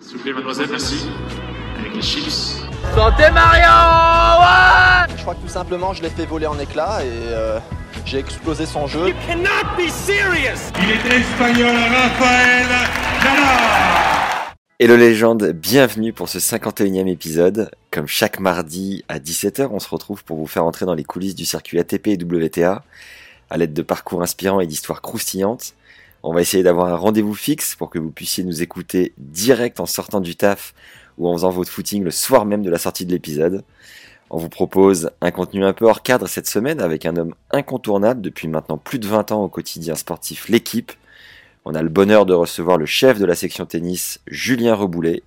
S'il vous plaît, mademoiselle, merci. Avec les chips. Santé Mario ouais Je crois que tout simplement, je l'ai fait voler en éclats et euh, j'ai explosé son jeu. cannot be serious Il est espagnol, Raphaël Jana Hello légende, bienvenue pour ce 51e épisode. Comme chaque mardi à 17h, on se retrouve pour vous faire entrer dans les coulisses du circuit ATP et WTA à l'aide de parcours inspirants et d'histoires croustillantes. On va essayer d'avoir un rendez-vous fixe pour que vous puissiez nous écouter direct en sortant du taf ou en faisant votre footing le soir même de la sortie de l'épisode. On vous propose un contenu un peu hors cadre cette semaine avec un homme incontournable depuis maintenant plus de 20 ans au quotidien sportif L'équipe. On a le bonheur de recevoir le chef de la section tennis, Julien Reboulet.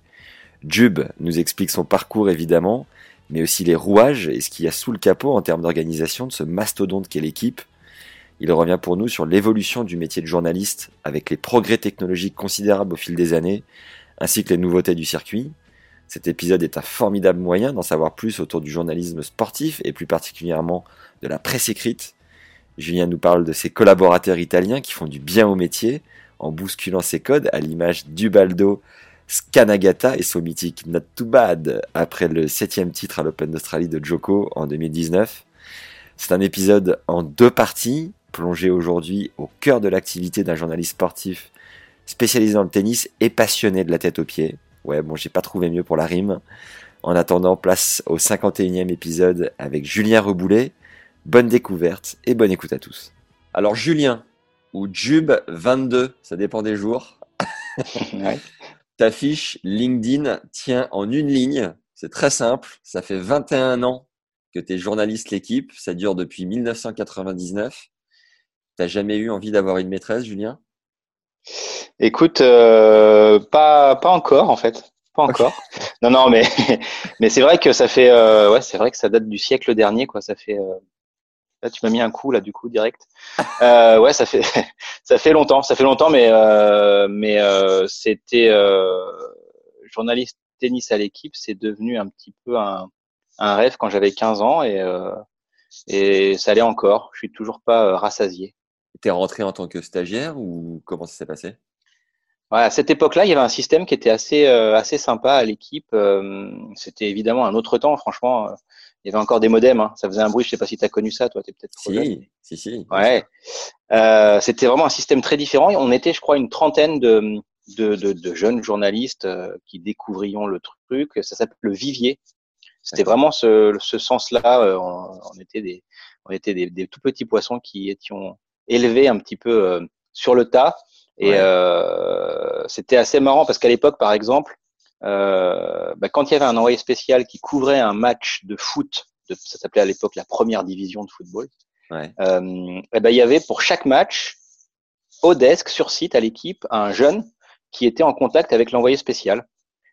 Jub nous explique son parcours évidemment, mais aussi les rouages et ce qu'il y a sous le capot en termes d'organisation de ce mastodonte qu'est l'équipe. Il revient pour nous sur l'évolution du métier de journaliste avec les progrès technologiques considérables au fil des années, ainsi que les nouveautés du circuit. Cet épisode est un formidable moyen d'en savoir plus autour du journalisme sportif et plus particulièrement de la presse écrite. Julien nous parle de ses collaborateurs italiens qui font du bien au métier en bousculant ses codes à l'image d'Ubaldo Scanagata et son mythique Not Too Bad après le septième titre à l'Open d'Australie de Joko en 2019. C'est un épisode en deux parties, plongé aujourd'hui au cœur de l'activité d'un journaliste sportif spécialisé dans le tennis et passionné de la tête aux pieds. Ouais, bon, j'ai pas trouvé mieux pour la rime. En attendant, place au 51e épisode avec Julien Reboulet. Bonne découverte et bonne écoute à tous. Alors, Julien, ou Jub 22, ça dépend des jours. Ouais. Ta fiche LinkedIn tient en une ligne. C'est très simple. Ça fait 21 ans que tu es journaliste l'équipe. Ça dure depuis 1999. T'as jamais eu envie d'avoir une maîtresse, Julien? Écoute, euh, pas pas encore en fait, pas encore. Non non, mais mais c'est vrai que ça fait euh, ouais, c'est vrai que ça date du siècle dernier quoi. Ça fait euh, là tu m'as mis un coup là du coup direct. Euh, ouais, ça fait ça fait longtemps, ça fait longtemps, mais euh, mais euh, c'était euh, journaliste tennis à l'équipe, c'est devenu un petit peu un un rêve quand j'avais 15 ans et euh, et ça allait encore. Je suis toujours pas rassasié. T'es rentré en tant que stagiaire ou comment ça s'est passé? Ouais, à cette époque-là, il y avait un système qui était assez euh, assez sympa à l'équipe. Euh, C'était évidemment un autre temps, franchement. euh, Il y avait encore des modems, hein. ça faisait un bruit. Je sais pas si tu as connu ça, toi, t'es peut-être trop jeune. Si, si, si. Ouais. Euh, C'était vraiment un système très différent. On était, je crois, une trentaine de de, de, de jeunes journalistes euh, qui découvrions le truc. Ça s'appelle le vivier. C'était vraiment ce, ce sens-là. On, on était des on était des, des tout petits poissons qui étions élevés un petit peu euh, sur le tas. Et Ouais. euh, c'était assez marrant parce qu'à l'époque, par exemple, euh, bah, quand il y avait un envoyé spécial qui couvrait un match de foot, de, ça s'appelait à l'époque la première division de football, Ouais. euh, et ben, il y avait pour chaque match, au desk, sur site, à l'équipe, un jeune qui était en contact avec l'envoyé spécial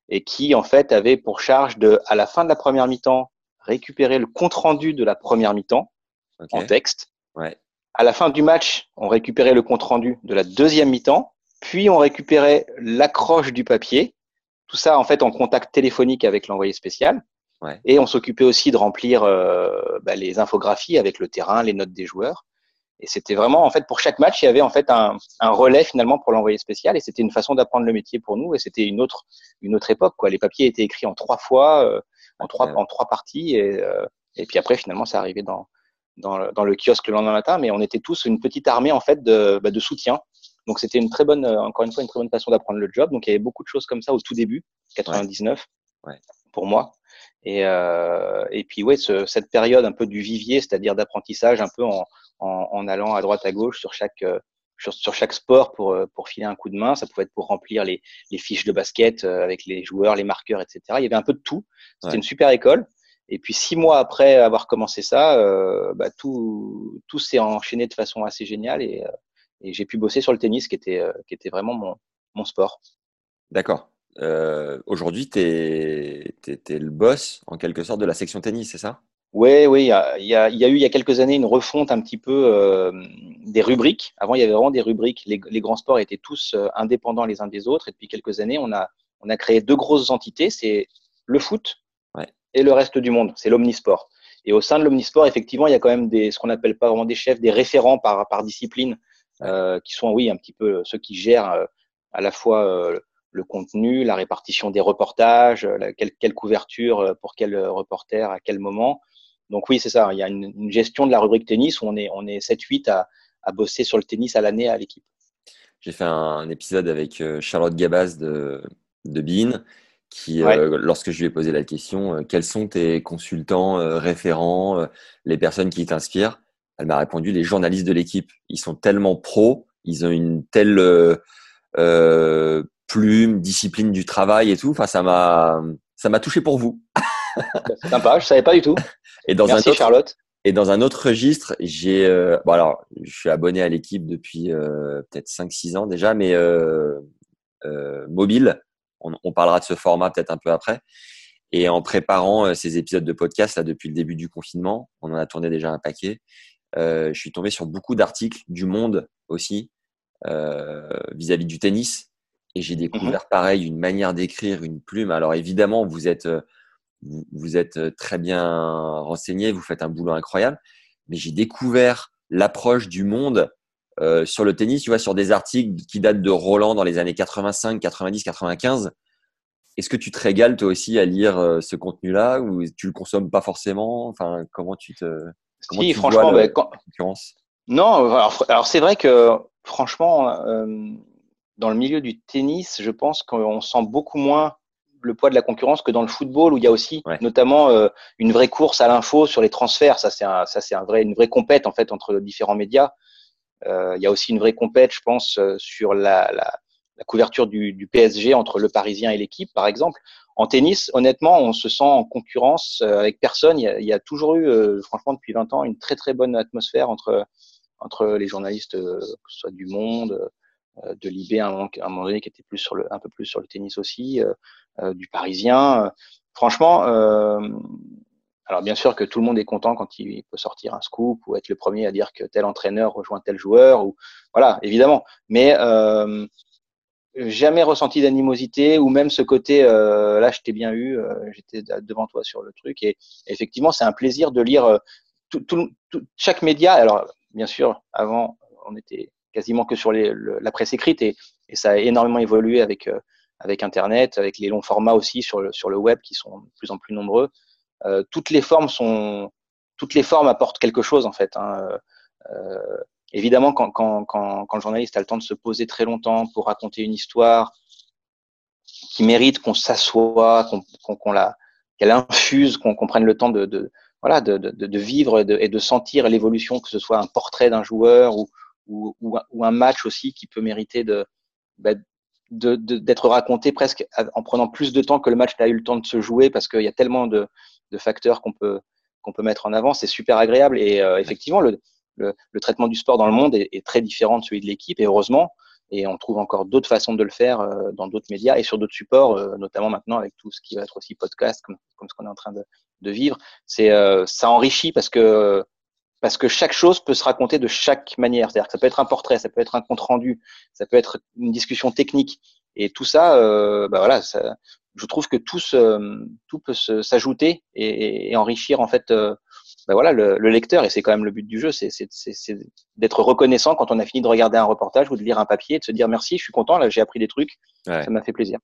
et qui, en fait, avait pour charge de, à la fin de la première mi-temps, récupérer le compte-rendu de la première mi-temps Ok. en texte. Ouais. À la fin du match, on récupérait le compte-rendu de la deuxième mi-temps, puis on récupérait l'accroche du papier, tout ça en fait en contact téléphonique avec l'envoyé spécial. Ouais. Et on s'occupait aussi de remplir euh, bah, les infographies avec le terrain, les notes des joueurs. Et c'était vraiment, en fait, pour chaque match, il y avait en fait un, un relais finalement pour l'envoyé spécial. Et c'était une façon d'apprendre le métier pour nous. Et c'était une autre, une autre époque. Quoi. Les papiers étaient écrits en trois fois, euh, en trois, en trois parties. Et, euh, et puis après, finalement, ça arrivait dans, dans, le, dans le kiosque le lendemain matin. Mais on était tous une petite armée en fait de, bah, de soutien. Donc c'était une très bonne, euh, encore une fois, une très bonne façon d'apprendre le job. Donc il y avait beaucoup de choses comme ça au tout début, 99, Ouais. pour moi. Et, euh, et puis ouais, ce, cette période un peu du vivier, c'est-à-dire d'apprentissage, un peu en, en, en allant à droite à gauche sur chaque euh, sur, sur chaque sport pour pour filer un coup de main. Ça pouvait être pour remplir les, les fiches de basket avec les joueurs, les marqueurs, etc. Il y avait un peu de tout. C'était Ouais. une super école. Et puis six mois après avoir commencé ça, euh, bah, tout tout s'est enchaîné de façon assez géniale et, euh, et j'ai pu bosser sur le tennis, qui était euh, qui était vraiment mon mon sport. D'accord. Aujourd'hui, tu es, le boss, en quelque sorte, de la section tennis, c'est ça? Oui, oui, il y a, y, a, y a, eu il y a quelques années une refonte un petit peu euh, des rubriques. Avant, il y avait vraiment des rubriques. Les, les grands sports étaient tous euh, indépendants les uns des autres. Et depuis quelques années, on a, on a créé deux grosses entités. C'est le foot. Et le reste du monde. C'est l'omnisport. Et au sein de l'omnisport, effectivement, il y a quand même des, ce qu'on appelle pas vraiment des chefs, des référents par, par discipline, euh, qui sont, oui, un petit peu ceux qui gèrent euh, à la fois euh, le contenu, la répartition des reportages, la, quelle, quelle, couverture pour quel reporter, à quel moment. Donc oui, c'est ça. Il y a une, une, gestion de la rubrique tennis où on est, on est 7-8 à, à bosser sur le tennis à l'année à l'équipe. J'ai fait un épisode avec euh, Charlotte Gabaz de, de Bean, qui, ouais. euh, lorsque je lui ai posé la question, euh, quels sont tes consultants euh, référents, euh, les personnes qui t'inspirent Elle m'a répondu, les journalistes de l'équipe. Ils sont tellement pros, ils ont une telle euh, plume, discipline du travail et tout. Enfin, ça m'a, ça m'a touché pour vous. Sympa, je savais pas du tout. Et dans Merci un autre, Charlotte. Et dans un autre registre, j'ai euh, bon alors je suis abonné à l'équipe depuis euh, peut-être 5-6 ans déjà, mais euh, mobile. On, on, parlera de ce format peut-être un peu après. Et en préparant ces épisodes de podcast là depuis le début du confinement, on en a tourné déjà un paquet. je suis tombé sur beaucoup d'articles du Monde aussi vis-à-vis -vis du tennis, et j'ai découvert mmh. pareil une manière d'écrire, une plume. Alors évidemment, vous êtes vous, vous, êtes très bien renseigné, vous faites un boulot incroyable. Mais j'ai découvert l'approche du monde euh, sur le tennis, tu vois, sur des articles qui datent de Roland dans les années 85, 90, 95. Est-ce que tu te régales toi aussi à lire euh, ce contenu-là ou tu le consommes pas forcément? Enfin, comment tu te comment si, tu franchement, vois bah, quand... Non, alors, alors c'est vrai que franchement, euh, dans le milieu du tennis, je pense qu'on sent beaucoup moins le poids de la concurrence que dans le football où il y a aussi ouais. notamment euh, une vraie course à l'info sur les transferts. Ça c'est un, ça c'est un vrai, une vraie compète en fait entre différents médias. Euh, il y a aussi une vraie compète, je pense, euh, sur la, la, la couverture du, du, PSG entre le Parisien et l'équipe, par exemple. En tennis, honnêtement, on se sent en concurrence euh, avec personne. Il y a, y a toujours eu, franchement, depuis 20 ans, une très très bonne atmosphère entre entre les journalistes, que ce soit du Monde, de Libé à un, moment donné qui était plus sur le, un peu plus sur le tennis aussi, euh, du Parisien. Franchement, euh, alors bien sûr que tout le monde est content quand il peut sortir un scoop ou être le premier à dire que tel entraîneur rejoint tel joueur ou voilà, évidemment. Mais euh, jamais ressenti d'animosité ou même ce côté euh, là je t'ai bien eu, euh, j'étais devant toi sur le truc et effectivement c'est un plaisir de lire tout, chaque média. Alors bien sûr avant on était quasiment que sur la presse écrite et, ça a énormément évolué avec avec Internet, avec les longs formats aussi sur sur le web qui sont de plus en plus nombreux. Euh, toutes les formes sont, toutes les formes apportent quelque chose en fait. Hein. Euh, évidemment, quand, quand, quand, quand, le journaliste a le temps de se poser très longtemps pour raconter une histoire qui mérite qu'on s'assoie, qu'on qu la, qu'elle infuse, qu'on qu prenne le temps de, de voilà, de, de, de vivre et de, et de sentir l'évolution, que ce soit un portrait d'un joueur ou, ou, ou, un match aussi qui peut mériter de, bah, d'être raconté presque en prenant plus de temps que le match n'a eu le temps de se jouer parce qu'il y a tellement de, de facteurs qu'on peut qu'on peut mettre en avant. C'est super agréable et euh, effectivement le, le, le, traitement du sport dans le monde est, est très différent de celui de l'équipe et heureusement et on trouve encore d'autres façons de le faire euh, dans d'autres médias et sur d'autres supports, euh, notamment maintenant avec tout ce qui va être aussi podcast comme, comme ce qu'on est en train de, de vivre. C'est euh, ça enrichit parce que parce que chaque chose peut se raconter de chaque manière. C'est-à-dire que ça peut être un portrait, ça peut être un compte rendu, ça peut être une discussion technique. Et tout ça, euh, bah voilà, ça, je trouve que tout, se, tout peut s'ajouter et, et, enrichir en fait, bah voilà, le, le, lecteur. Et c'est quand même le but du jeu, c'est d'être reconnaissant quand on a fini de regarder un reportage ou de lire un papier, de se dire merci, je suis content, là j'ai appris des trucs, ouais. ça m'a fait plaisir.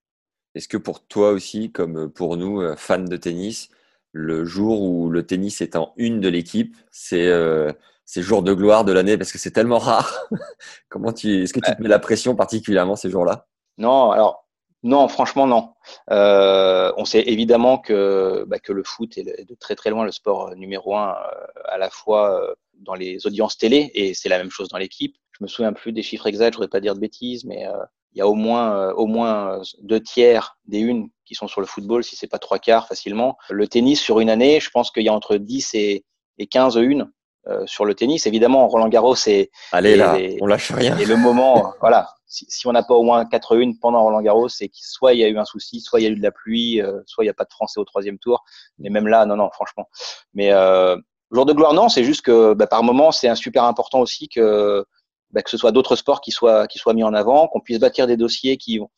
Est-ce que pour toi aussi, comme pour nous, euh, fans de tennis, le jour où le tennis est en une de l'équipe, c'est euh, jour de gloire de l'année? Parce que c'est tellement rare. Comment tu est-ce que tu te mets la pression particulièrement ces jours-là? Non, alors non, franchement non. Euh, on sait évidemment que bah, que le foot est de très très loin le sport numéro un euh, à la fois euh, dans les audiences télé et c'est la même chose dans l'équipe. Je me souviens plus des chiffres exacts, je voudrais pas dire de bêtises, mais euh, il y a au moins euh, au moins deux tiers des unes qui sont sur le football, si c'est pas trois quarts facilement. Le tennis sur une année, je pense qu'il y a entre 10 et, et 15 unes euh, sur le tennis. Évidemment, Roland Garros, c'est allez là, on lâche rien. Et le moment, voilà, si, si on n'a pas au moins 4-1 pendant Roland Garros, c'est que soit il y a eu un souci, soit il y a eu de la pluie, euh, soit il n'y a pas de Français au troisième tour. Mais même là, non, non, franchement. Mais euh, jour de gloire, non, c'est juste que bah, par moment, c'est un super important aussi que bah, que ce soit d'autres sports qui soient qui soient mis en avant, qu'on puisse bâtir des dossiers qui vont.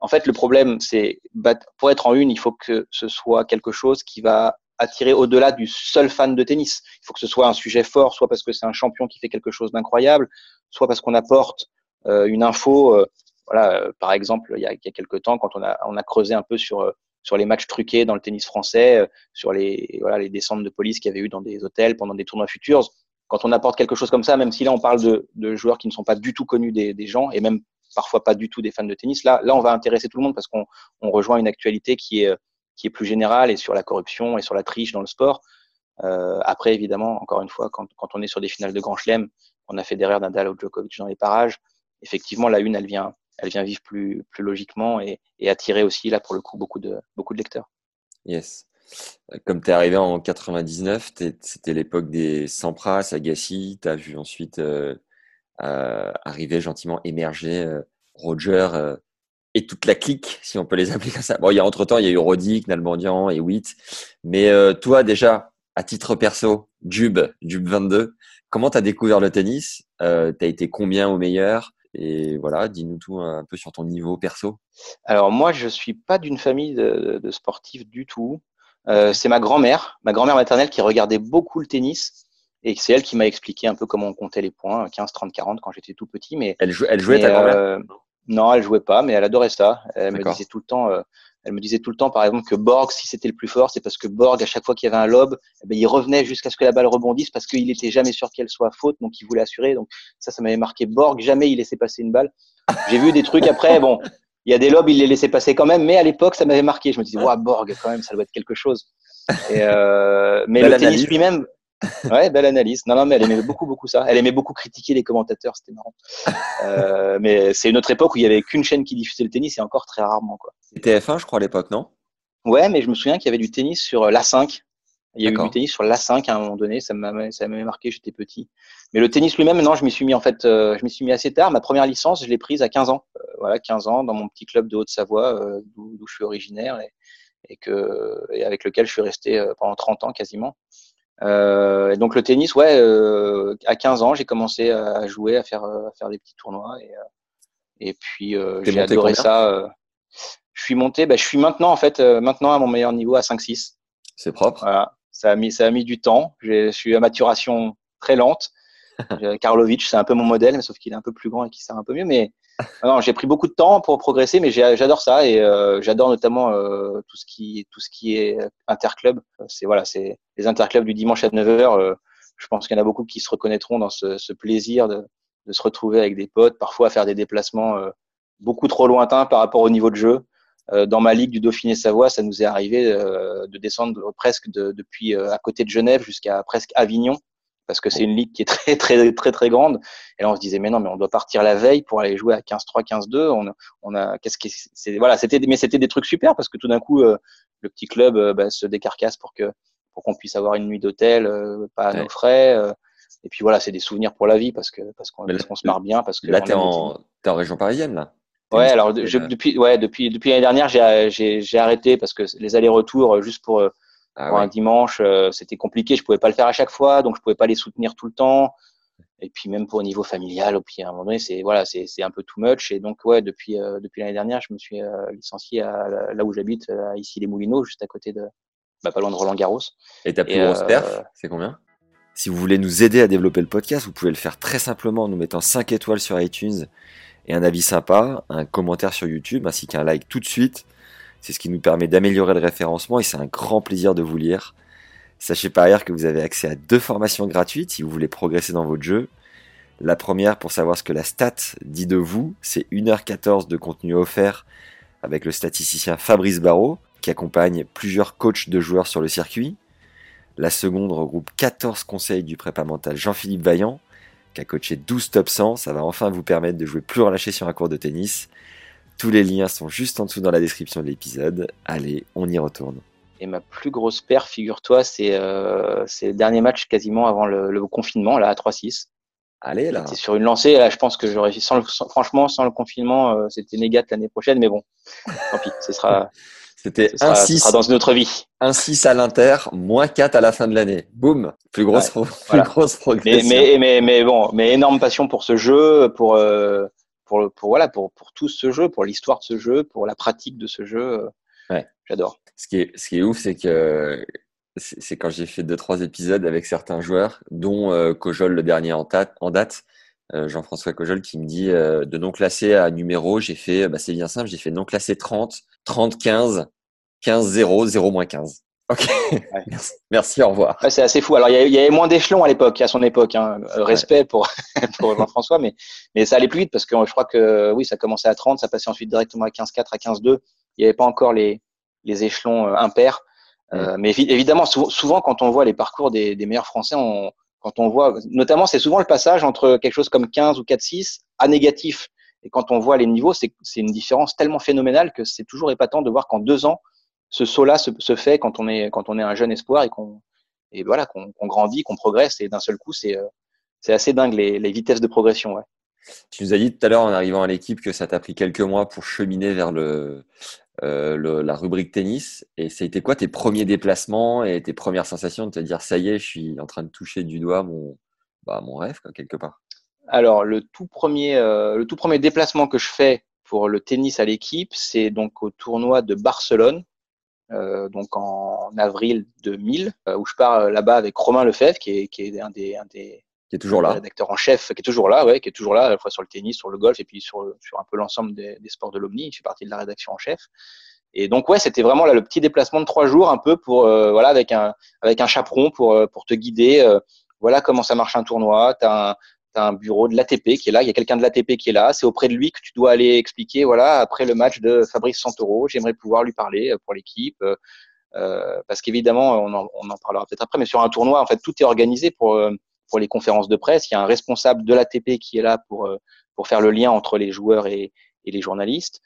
En fait, le problème, c'est pour être en une, il faut que ce soit quelque chose qui va attirer au-delà du seul fan de tennis. Il faut que ce soit un sujet fort, soit parce que c'est un champion qui fait quelque chose d'incroyable, soit parce qu'on apporte euh, une info. Euh, voilà, euh, par exemple, il y, a, il a quelques temps, quand on a, on a creusé un peu sur sur les matchs truqués dans le tennis français, sur les voilà les descentes de police qu'il y avait eu dans des hôtels pendant des tournois futurs. Quand on apporte quelque chose comme ça, même si là on parle de, de joueurs qui ne sont pas du tout connus des, des gens et même parfois pas du tout des fans de tennis, là là on va intéresser tout le monde parce qu'on on rejoint une actualité qui est qui est plus général et sur la corruption et sur la triche dans le sport. Euh, après, évidemment, encore une fois, quand, on est sur des finales de Grand Chelem, on a fait derrière Nadal ou Djokovic dans les parages. Effectivement, la une, elle vient, elle vient vivre plus, plus logiquement et, attirer aussi, là, pour le coup, beaucoup de, beaucoup de lecteurs. Yes. Comme tu es arrivé en 99, c'était l'époque des Sampras, Agassi. Tu as vu ensuite euh, euh, arriver gentiment émerger Roger, et toute la clique, si on peut les appeler comme ça. Bon, il y a entre temps, il y a eu Rodic, Nalbandian et Witt. Mais euh, toi, déjà, à titre perso, Jube, Jube 22, comment tu as découvert le tennis? Euh, Tu as été combien au meilleur? Et voilà, dis-nous tout un peu sur ton niveau perso. Alors, moi, je suis pas d'une famille de, de, sportifs du tout. Euh, c'est ma grand-mère, ma grand-mère maternelle qui regardait beaucoup le tennis. Et c'est elle qui m'a expliqué un peu comment on comptait les points, 15, 30, 40 quand j'étais tout petit. Mais elle, jou elle jouait ta grand-mère? euh, non, elle jouait pas, mais elle adorait ça. Elle me disait tout le temps, euh, elle me disait tout le temps, par exemple, que Borg, si c'était le plus fort, c'est parce que Borg, à chaque fois qu'il y avait un lob, eh ben, il revenait jusqu'à ce que la balle rebondisse parce qu'il était jamais sûr qu'elle soit faute, donc il voulait assurer. Donc ça, ça m'avait marqué. Borg, jamais il laissait passer une balle. J'ai vu des trucs après, bon, il y a des lobes, il les laissait passer quand même, mais à l'époque, ça m'avait marqué. Je me disais, waouh, Borg, quand même, ça doit être quelque chose. Et euh, mais le tennis lui-même, ouais, belle analyse. Non, non, mais elle aimait beaucoup, beaucoup ça. Elle aimait beaucoup critiquer les commentateurs, c'était marrant. Euh, mais c'est une autre époque où il y avait qu'une chaîne qui diffusait le tennis et encore très rarement, quoi. C'était TF1, je crois, à l'époque, non? Ouais, mais je me souviens qu'il y avait du tennis sur euh, l'A5. Il y a eu du tennis sur l'A5 à un moment donné, ça m'avait marqué, j'étais petit. Mais le tennis lui-même, non, je m'y suis mis en fait, euh, je m'y suis mis assez tard. Ma première licence, je l'ai prise à 15 ans. Euh, voilà, 15 ans, dans mon petit club de Haute-Savoie, d'où je suis originaire et, et, que, et avec lequel je suis resté pendant 30 ans quasiment. Euh, et donc le tennis, ouais, euh, à 15 ans, j'ai commencé à jouer, à faire, à faire des petits tournois et, euh, et puis euh, j'ai adoré ça. je suis monté, bah, je suis maintenant en fait, maintenant à mon meilleur niveau à 5-6. C'est propre. Voilà, ça a mis, ça a mis du temps. Je suis à maturation très lente. Karlovic, c'est un peu mon modèle, mais sauf qu'il est un peu plus grand et qu'il sert un peu mieux. Mais non, j'ai pris beaucoup de temps pour progresser, mais j'adore ça et euh, j'adore notamment euh, tout ce qui est interclub. C'est voilà, c'est les interclubs du dimanche à 9h. Euh, je pense qu'il y en a beaucoup qui se reconnaîtront dans ce, plaisir de, se retrouver avec des potes, parfois faire des déplacements euh, beaucoup trop lointains par rapport au niveau de jeu. Euh, dans ma ligue du Dauphiné-Savoie, ça nous est arrivé de descendre presque de, depuis à côté de Genève jusqu'à presque Avignon parce que c'est une ligue qui est très très très très grande. Et là, on se disait mais non, mais on doit partir la veille pour aller jouer à 15-3, 15-2. On, on a qu'est-ce que c'est voilà, c'était mais c'était des trucs super parce que tout d'un coup, euh, le petit club euh, bah, se décarcasse pour que pour qu'on puisse avoir une nuit d'hôtel, euh, pas à ouais. nos frais. Euh, et puis voilà, c'est des souvenirs pour la vie parce que parce qu'on qu se marre bien parce que là t'es en t'es en région parisienne là. Ouais, alors je, depuis ouais depuis depuis l'année dernière j'ai j'ai j'ai arrêté parce que les allers-retours juste pour ah ouais. un dimanche, euh, c'était compliqué. Je pouvais pas le faire à chaque fois, donc je pouvais pas les soutenir tout le temps. Et puis même pour au niveau familial, au puis à un moment donné, c'est voilà, c'est c'est un peu too much. Et donc ouais, depuis euh, depuis l'année dernière, je me suis euh, licencié à, là où j'habite, ici les Moulineaux, juste à côté de, bah, pas loin de Roland Garros. Et ta plus grosse perf, c'est combien? Si vous voulez nous aider à développer le podcast, vous pouvez le faire très simplement en nous mettant 5 étoiles sur iTunes et un avis sympa, un commentaire sur YouTube, ainsi qu'un like tout de suite. C'est ce qui nous permet d'améliorer le référencement et c'est un grand plaisir de vous lire. Sachez par ailleurs que vous avez accès à deux formations gratuites si vous voulez progresser dans votre jeu. La première pour savoir ce que la stat dit de vous, c'est 1h14 de contenu offert avec le statisticien Fabrice Barrault qui accompagne plusieurs coachs de joueurs sur le circuit. La seconde regroupe 14 conseils du prépa mental Jean-Philippe Vaillant qui a coaché 12 top 100. Ça va enfin vous permettre de jouer plus relâché sur un cours de tennis tous les liens sont juste en dessous dans la description de l'épisode. Allez, on y retourne. Et ma plus grosse perte, figure-toi, c'est euh, le dernier match quasiment avant le, le confinement, là, à 3-6. Allez, là. C'est sur une lancée. Là, je pense que j'aurais, sans, sans, franchement, sans le confinement, euh, c'était négat l'année prochaine. Mais bon, tant pis, ce sera. C'était un 6 dans une autre vie. Un 6 à l'Inter, moins 4 à la fin de l'année. Boum, plus grosse, Ouais, plus voilà. grosse progression. Mais, mais, mais, mais bon, mais énorme passion pour ce jeu, pour, euh, pour, pour, voilà, pour, pour tout ce jeu, pour l'histoire de ce jeu, pour la pratique de ce jeu. euh, Ouais. J'adore. Ce qui est, ce qui est ouf, c'est que c'est c'est quand j'ai fait deux trois épisodes avec certains joueurs, dont euh, Cojol le dernier en, date- en date, euh, Jean-François Cojol qui me dit euh, de non classé à numéro, j'ai fait, bah, c'est bien simple, j'ai fait non classé 30, 30, 15, 15, 0, 0 moins 15. Ok, merci, merci, au revoir. Ouais, c'est assez fou. Alors, il y, avait moins d'échelons à l'époque, à son époque. Hein. Euh, Respect pour, pour Jean-François, mais, mais ça allait plus vite parce que je crois que oui, ça commençait à 30, ça passait ensuite directement à 15-4, à 15-2. Il n'y avait pas encore les, les échelons euh, impairs. Euh, mais évi- évidemment, sou- souvent, quand on voit les parcours des, des meilleurs Français, on, quand on voit, notamment, c'est souvent le passage entre quelque chose comme 15 ou 4-6 à négatif. Et quand on voit les niveaux, c'est une différence tellement phénoménale que c'est toujours épatant de voir qu'en deux ans, ce saut-là se, se fait quand on est quand on est un jeune espoir et qu'on et voilà qu'on grandit, qu'on progresse et d'un seul coup, c'est euh, c'est assez dingue les, les vitesses de progression. Ouais. Tu nous as dit tout à l'heure en arrivant à l'équipe que ça t'a pris quelques mois pour cheminer vers le, euh, le- la rubrique tennis. Et ça a été quoi tes premiers déplacements et tes premières sensations de te dire ça y est, je suis en train de toucher du doigt mon, bah, mon rêve quoi, quelque part? Alors le tout premier euh, le tout premier déplacement que je fais pour le tennis à l'équipe, c'est donc au tournoi de Barcelone. Euh, donc en avril 2000, euh, où je pars euh, là-bas avec Romain Lefebvre, qui est, qui est un des, un des Qui est toujours là. rédacteur en chef, qui est toujours là, ouais, qui est toujours là, à la fois sur le tennis, sur le golf, et puis sur, sur un peu l'ensemble des, des sports de l'Omni. Il fait partie de la rédaction en chef. Et donc ouais, c'était vraiment là le petit déplacement de trois jours, un peu pour euh, voilà avec un avec un chaperon pour euh, pour te guider. euh, voilà comment ça marche un tournoi. T'as un un bureau de l'ATP qui est là. Il y a quelqu'un de l'ATP qui est là. C'est auprès de lui que tu dois aller expliquer. Voilà après le match de Fabrice Santoro, j'aimerais pouvoir lui parler euh, pour l'équipe. euh, euh, parce qu'évidemment, on en, parlera peut-être après, mais sur un tournoi, en fait, tout est organisé pour pour les conférences de presse. Il y a un responsable de l'ATP qui est là pour pour faire le lien entre les joueurs et, et les journalistes.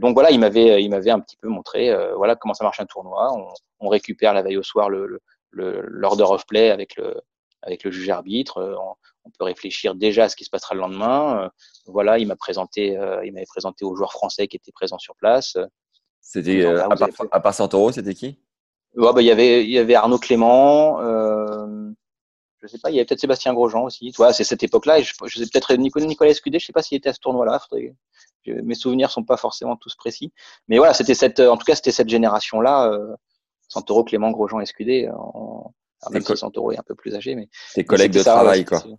Donc voilà, il m'avait il m'avait un petit peu montré voilà comment ça marche un tournoi. On, récupère la veille au soir le l'order of play avec le avec le juge arbitre. Euh, On, on peut réfléchir déjà à ce qui se passera le lendemain. Euh, Voilà, il m'a présenté euh, il m'avait présenté aux joueurs français qui étaient présents sur place. C'était euh, à, part, à part Santoro, c'était qui? Ouais, bah, il y avait il y avait Arnaud Clément. Euh, je sais pas, il y avait peut-être Sébastien Grosjean aussi. Tu vois, c'est cette époque-là. Je, je sais peut-être Nicolas, Escudé. Je sais pas s'il était à ce tournoi-là. mes souvenirs sont pas forcément tous précis. Mais voilà, c'était cette, en tout cas, c'était cette génération-là. Euh, Santoro, Clément, Grosjean, Escudé. Alors, même si Santoro est un peu plus âgé, mais Tes collègues de ça, travail, ouais, quoi. c'était-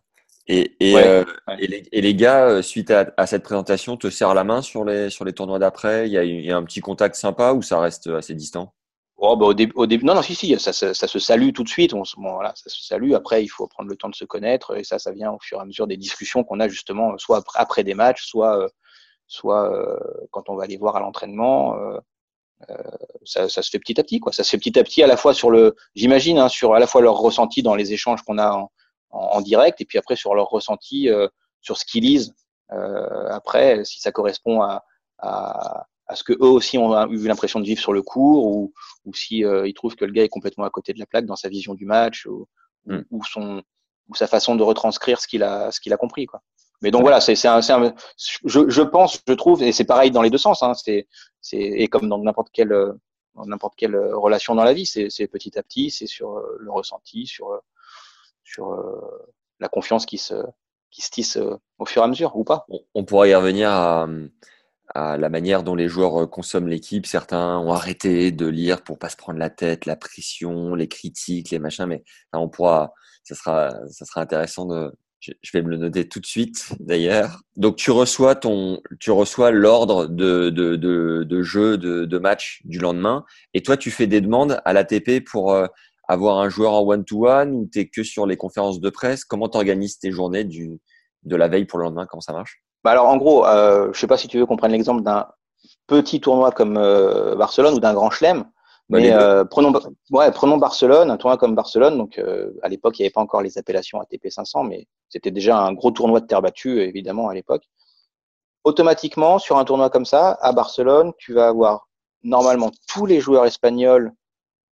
Et, et, Ouais, euh, ouais. et, les, et les gars, euh, suite à, à cette présentation, te serrent la main sur les, sur les tournois d'après? Il y, a, il y a un petit contact sympa ou ça reste assez distant? Oh, bah, au, début, au début, non, non, si, si, ça, se- ça se salue tout de suite. On, bon, voilà, ça se salue. Après, il faut prendre le temps de se connaître, et ça, ça vient au fur et à mesure des discussions qu'on a justement, soit après, après des matchs, soit, euh, soit euh, quand on va les voir à l'entraînement. euh, ça, ça se fait petit à petit, quoi. Ça se fait petit à petit, à la fois sur le, j'imagine, hein, sur à la fois leur ressenti dans les échanges qu'on a en, en, en direct, et puis après sur leur ressenti euh, sur ce qu'ils lisent. Euh, après, si ça correspond à, à, à ce que eux aussi ont eu l'impression de vivre sur le cours, ou, ou si euh, ils trouvent que le gars est complètement à côté de la plaque dans sa vision du match, ou, Mm. ou son ou sa façon de retranscrire ce qu'il a ce qu'il a compris, quoi. Mais donc voilà, c'est c'est un, c'est un je, je pense, je trouve, et c'est pareil dans les deux sens. Hein, c'est c'est et comme dans n'importe quelle dans n'importe quelle relation dans la vie, c'est c'est petit à petit, c'est sur euh, le ressenti, sur euh, sur euh, la confiance qui se qui se tisse au fur et à mesure ou pas. on, on pourrait y revenir à, à la manière dont les joueurs euh, consomment l'équipe. Certains ont arrêté de lire pour pas se prendre la tête, la pression, les critiques, les machins, mais enfin, on pourra, ça sera, ça sera intéressant de, je, vais me le noter tout de suite d'ailleurs. Donc tu reçois ton, tu reçois l'ordre de, de, de, de jeu, de, de match du lendemain, et toi tu fais des demandes à l'ATP pour euh, avoir un joueur en one-to-one ou t'es que sur les conférences de presse? Comment t'organises tes journées du, de la veille pour le lendemain? Comment ça marche? Bah alors en gros, euh, je sais pas si tu veux qu'on prenne l'exemple d'un petit tournoi comme euh, Barcelone ou d'un grand chelem. Bah, Mais euh, prenons, ouais, prenons Barcelone, un tournoi comme Barcelone. Donc, euh, à l'époque, il n'y avait pas encore les appellations ATP 500, mais c'était déjà un gros tournoi de terre battue, évidemment, à l'époque. Automatiquement, sur un tournoi comme ça, à Barcelone, tu vas avoir normalement tous les joueurs espagnols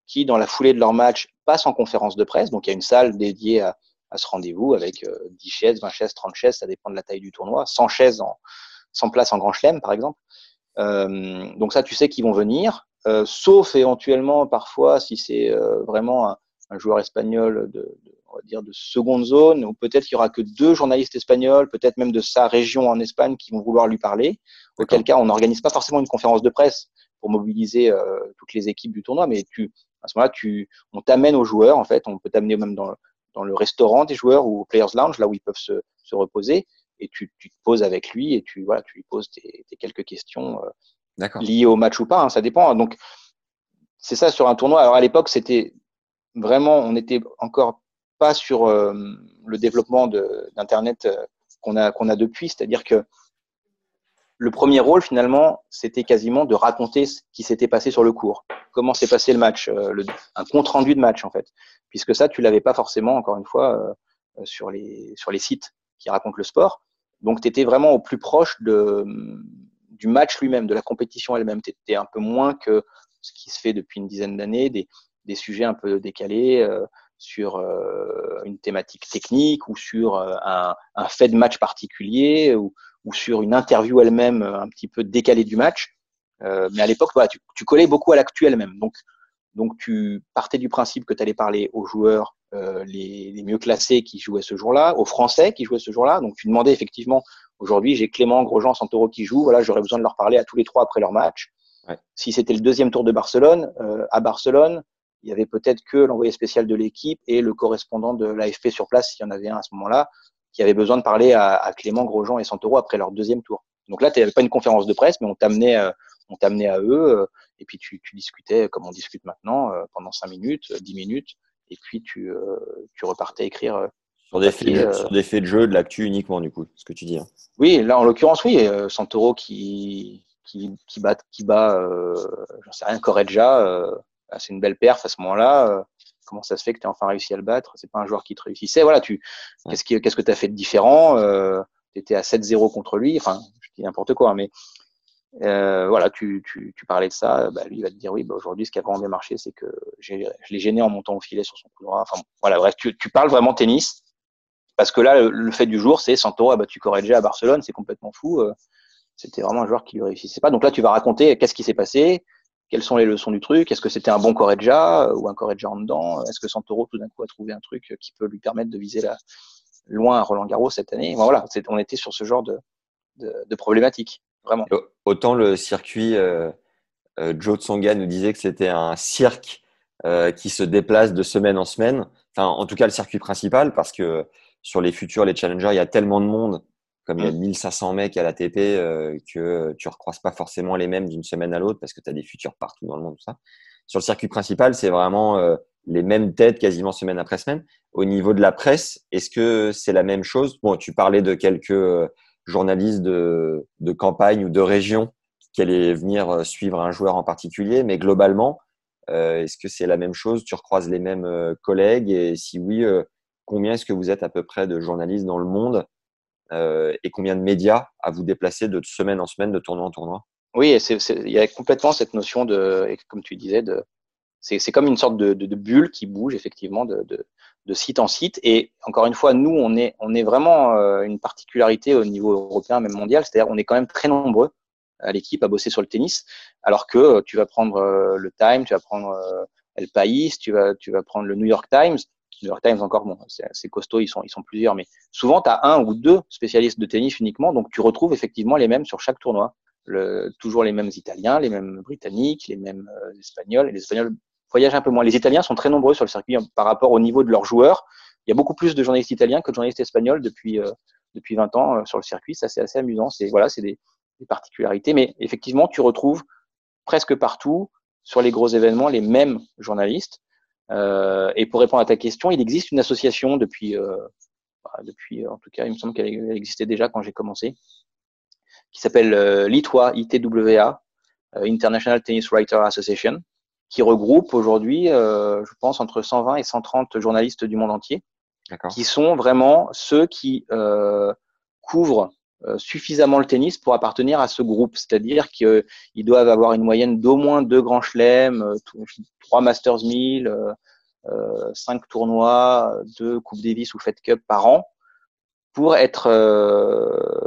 qui, dans la foulée de leur match, passent en conférence de presse. Donc, il y a une salle dédiée à, à ce rendez-vous avec 10 chaises, 20 chaises, 30 chaises, ça dépend de la taille du tournoi, 100 chaises en 100 places en Grand Chelem, par exemple. Euh, donc ça, tu sais qu'ils vont venir, euh, sauf éventuellement parfois si c'est euh, vraiment un, un, joueur espagnol de, de, on va dire de seconde zone, ou peut-être qu'il y aura que deux journalistes espagnols, peut-être même de sa région en Espagne qui vont vouloir lui parler. Auquel cas, on n'organise pas forcément une conférence de presse pour mobiliser euh, toutes les équipes du tournoi, mais tu, à ce moment-là, tu, on t'amène aux joueurs. En fait, on peut t'amener même dans, dans le restaurant des joueurs ou au Players Lounge, là où ils peuvent se, se reposer, et tu, tu, te poses avec lui et tu, voilà, tu lui poses tes, tes quelques questions euh, liées au match ou pas, hein, ça dépend. Donc, c'est ça sur un tournoi. Alors à l'époque, c'était vraiment, on n'était encore pas sur euh, le développement d'Internet euh, qu'on a, qu'on a depuis, c'est-à-dire que le premier rôle, finalement, c'était quasiment de raconter ce qui s'était passé sur le cours. Comment s'est passé le match, euh, le, un compte rendu de match, en fait. Puisque ça, tu l'avais pas forcément, encore une fois, euh, sur, les, sur les sites qui racontent le sport. Donc, tu étais vraiment au plus proche de, du match lui-même, de la compétition elle-même. Tu étais un peu moins que ce qui se fait depuis une dizaine d'années, des, des sujets un peu décalés euh, sur euh, une thématique technique ou sur euh, un, un, fait de match particulier ou, ou sur une interview elle-même euh, un petit peu décalée du match. Euh, mais à l'époque, voilà, tu, tu, collais beaucoup à l'actu elle-même. Donc, donc, tu partais du principe que tu allais parler aux joueurs euh, les, les, mieux classés qui jouaient ce jour-là, aux Français qui jouaient ce jour-là. Donc, tu demandais effectivement, aujourd'hui, j'ai Clément, Grosjean, Santoro qui jouent. Voilà, j'aurais besoin de leur parler à tous les trois après leur match. Ouais. Si c'était le deuxième tour de Barcelone, euh, à Barcelone, il y avait peut-être que l'envoyé spécial de l'équipe et le correspondant de l'AFP sur place, s'il y en avait un à ce moment-là, qui avait besoin de parler à, à Clément, Grosjean et Santoro après leur deuxième tour. Donc là, tu n'avais pas une conférence de presse, mais on t'amenait, euh, on t'amenait à eux, euh, et puis tu, tu, discutais comme on discute maintenant euh, pendant cinq minutes, dix minutes, et puis tu, tu repartais écrire. Sur des, papier, faits, sur des faits de jeu, de l'actu uniquement, du coup, ce que tu dis. Hein. Oui, là, en l'occurrence, oui, Santoro qui, qui, qui bat, qui bat euh, j'en sais rien, Correggia, c'est une belle perf à ce moment-là comment ça se fait que tu as enfin réussi à le battre? C'est pas un joueur qui te réussissait. Voilà, tu qu'est-ce qui, que tu as fait de différent? Euh, Tu étais à 7-0 contre lui. Enfin, je dis n'importe quoi, mais euh, voilà, tu, tu, tu, parlais de ça. Bah, lui, il va te dire oui. Bah, aujourd'hui, ce qui a vraiment bien marché, c'est que je l'ai gêné en montant au filet sur son coup droit. Enfin, voilà, bref, tu, tu parles vraiment tennis. Parce que là, le, fait du jour, c'est Santoro a battu Correggia à Barcelone, c'est complètement fou. Euh, c'était vraiment un joueur qui lui réussissait pas. Donc là, tu vas raconter qu'est-ce qui s'est passé, quelles sont les leçons du truc? Est-ce que c'était un bon Correggia ou un Correggia en dedans? Est-ce que Santoro tout d'un coup a trouvé un truc qui peut lui permettre de viser loin à Roland Garros cette année? Voilà, on était sur ce genre de, de, problématique, vraiment. Autant le circuit, euh, euh, Joe Tsonga nous disait que c'était un cirque euh, qui se déplace de semaine en semaine. En tout cas, le circuit principal, parce que sur les futurs, les challengers, il y a tellement de monde comme il y a 1500 mmh. mecs à l'ATP euh, que tu recroises pas forcément les mêmes d'une semaine à l'autre parce que tu as des futurs partout dans le monde tout ça. Sur le circuit principal, c'est vraiment euh, les mêmes têtes quasiment semaine après semaine. Au niveau de la presse, est-ce que c'est la même chose? Bon, tu parlais de quelques euh, journalistes de, de campagne ou de région qui allaient venir euh, suivre un joueur en particulier, mais globalement, euh, est-ce que c'est la même chose? Tu recroises les mêmes euh, collègues? Et si oui, combien est-ce que vous êtes à peu près de journalistes dans le monde? Et combien de médias à vous déplacer de semaine en semaine, de tournoi en tournoi? Oui, il y a complètement cette notion de, comme tu disais, c'est comme une sorte de, bulle qui bouge effectivement de, site en site. Et encore une fois, nous, on est, vraiment euh, une particularité au niveau européen, même mondial. C'est-à-dire, on est quand même très nombreux à l'équipe à bosser sur le tennis, alors que euh, tu vas prendre euh, le Time, tu vas prendre euh, El País, tu vas, tu vas prendre le New York Times. New York Times encore, bon, c'est costaud, ils sont, ils sont plusieurs, mais souvent tu as un ou deux spécialistes de tennis uniquement, donc tu retrouves effectivement les mêmes sur chaque tournoi. Toujours les mêmes Italiens, les mêmes Britanniques, les mêmes euh, Espagnols, les Espagnols voyagent un peu moins. Les Italiens sont très nombreux sur le circuit hein, par rapport au niveau de leurs joueurs. Il y a beaucoup plus de journalistes italiens que de journalistes espagnols depuis, euh, depuis 20 ans euh, sur le circuit. Ça, c'est assez amusant. C'est voilà, des particularités, mais effectivement, tu retrouves presque partout sur les gros événements les mêmes journalistes. Euh, et pour répondre à ta question, il existe une association depuis, euh, bah, depuis en tout cas, il me semble qu'elle existait déjà quand j'ai commencé, qui s'appelle euh, l'ITWA, ITWA, euh, International Tennis Writer Association, qui regroupe aujourd'hui, euh, je pense, entre 120 et 130 journalistes du monde entier, qui sont vraiment ceux qui couvrent suffisamment le tennis pour appartenir à ce groupe. C'est-à-dire qu'ils doivent avoir une moyenne d'au moins deux grands chelems, trois Masters 1000, cinq tournois, deux Coupes Davis ou Fed Cup par an pour être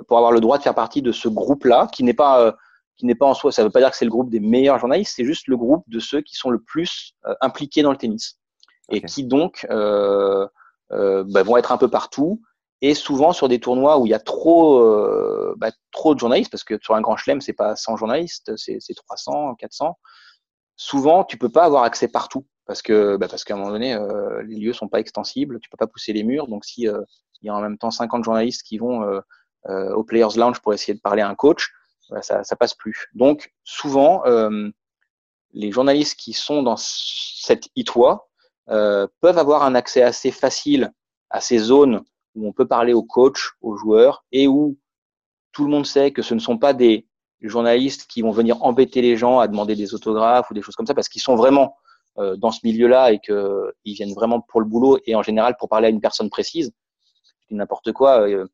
pour avoir le droit de faire partie de ce groupe-là qui n'est pas qui n'est pas en soi, ça ne veut pas dire que c'est le groupe des meilleurs journalistes, c'est juste le groupe de ceux qui sont le plus euh, impliqués dans le tennis et qui donc euh, euh, bah, vont être un peu partout et souvent sur des tournois où il y a trop, euh, bah, trop de journalistes, parce que sur un grand chelem, c'est pas 100 journalistes, c'est 300, 400. Souvent, tu peux pas avoir accès partout parce que bah, parce qu'à un moment donné, euh, les lieux sont pas extensibles, tu peux pas pousser les murs. Donc si il y a en même temps 50 journalistes qui vont au Players Lounge pour essayer de parler à un coach, ça, ça passe plus. Donc souvent, euh, les journalistes qui sont dans cette ITOI euh, peuvent avoir un accès assez facile à ces zones où on peut parler aux coachs, aux joueurs, et où tout le monde sait que ce ne sont pas des journalistes qui vont venir embêter les gens à demander des autographes ou des choses comme ça, parce qu'ils sont vraiment euh, dans ce milieu-là et qu'ils viennent vraiment pour le boulot et en général pour parler à une personne précise. N'importe quoi. Euh,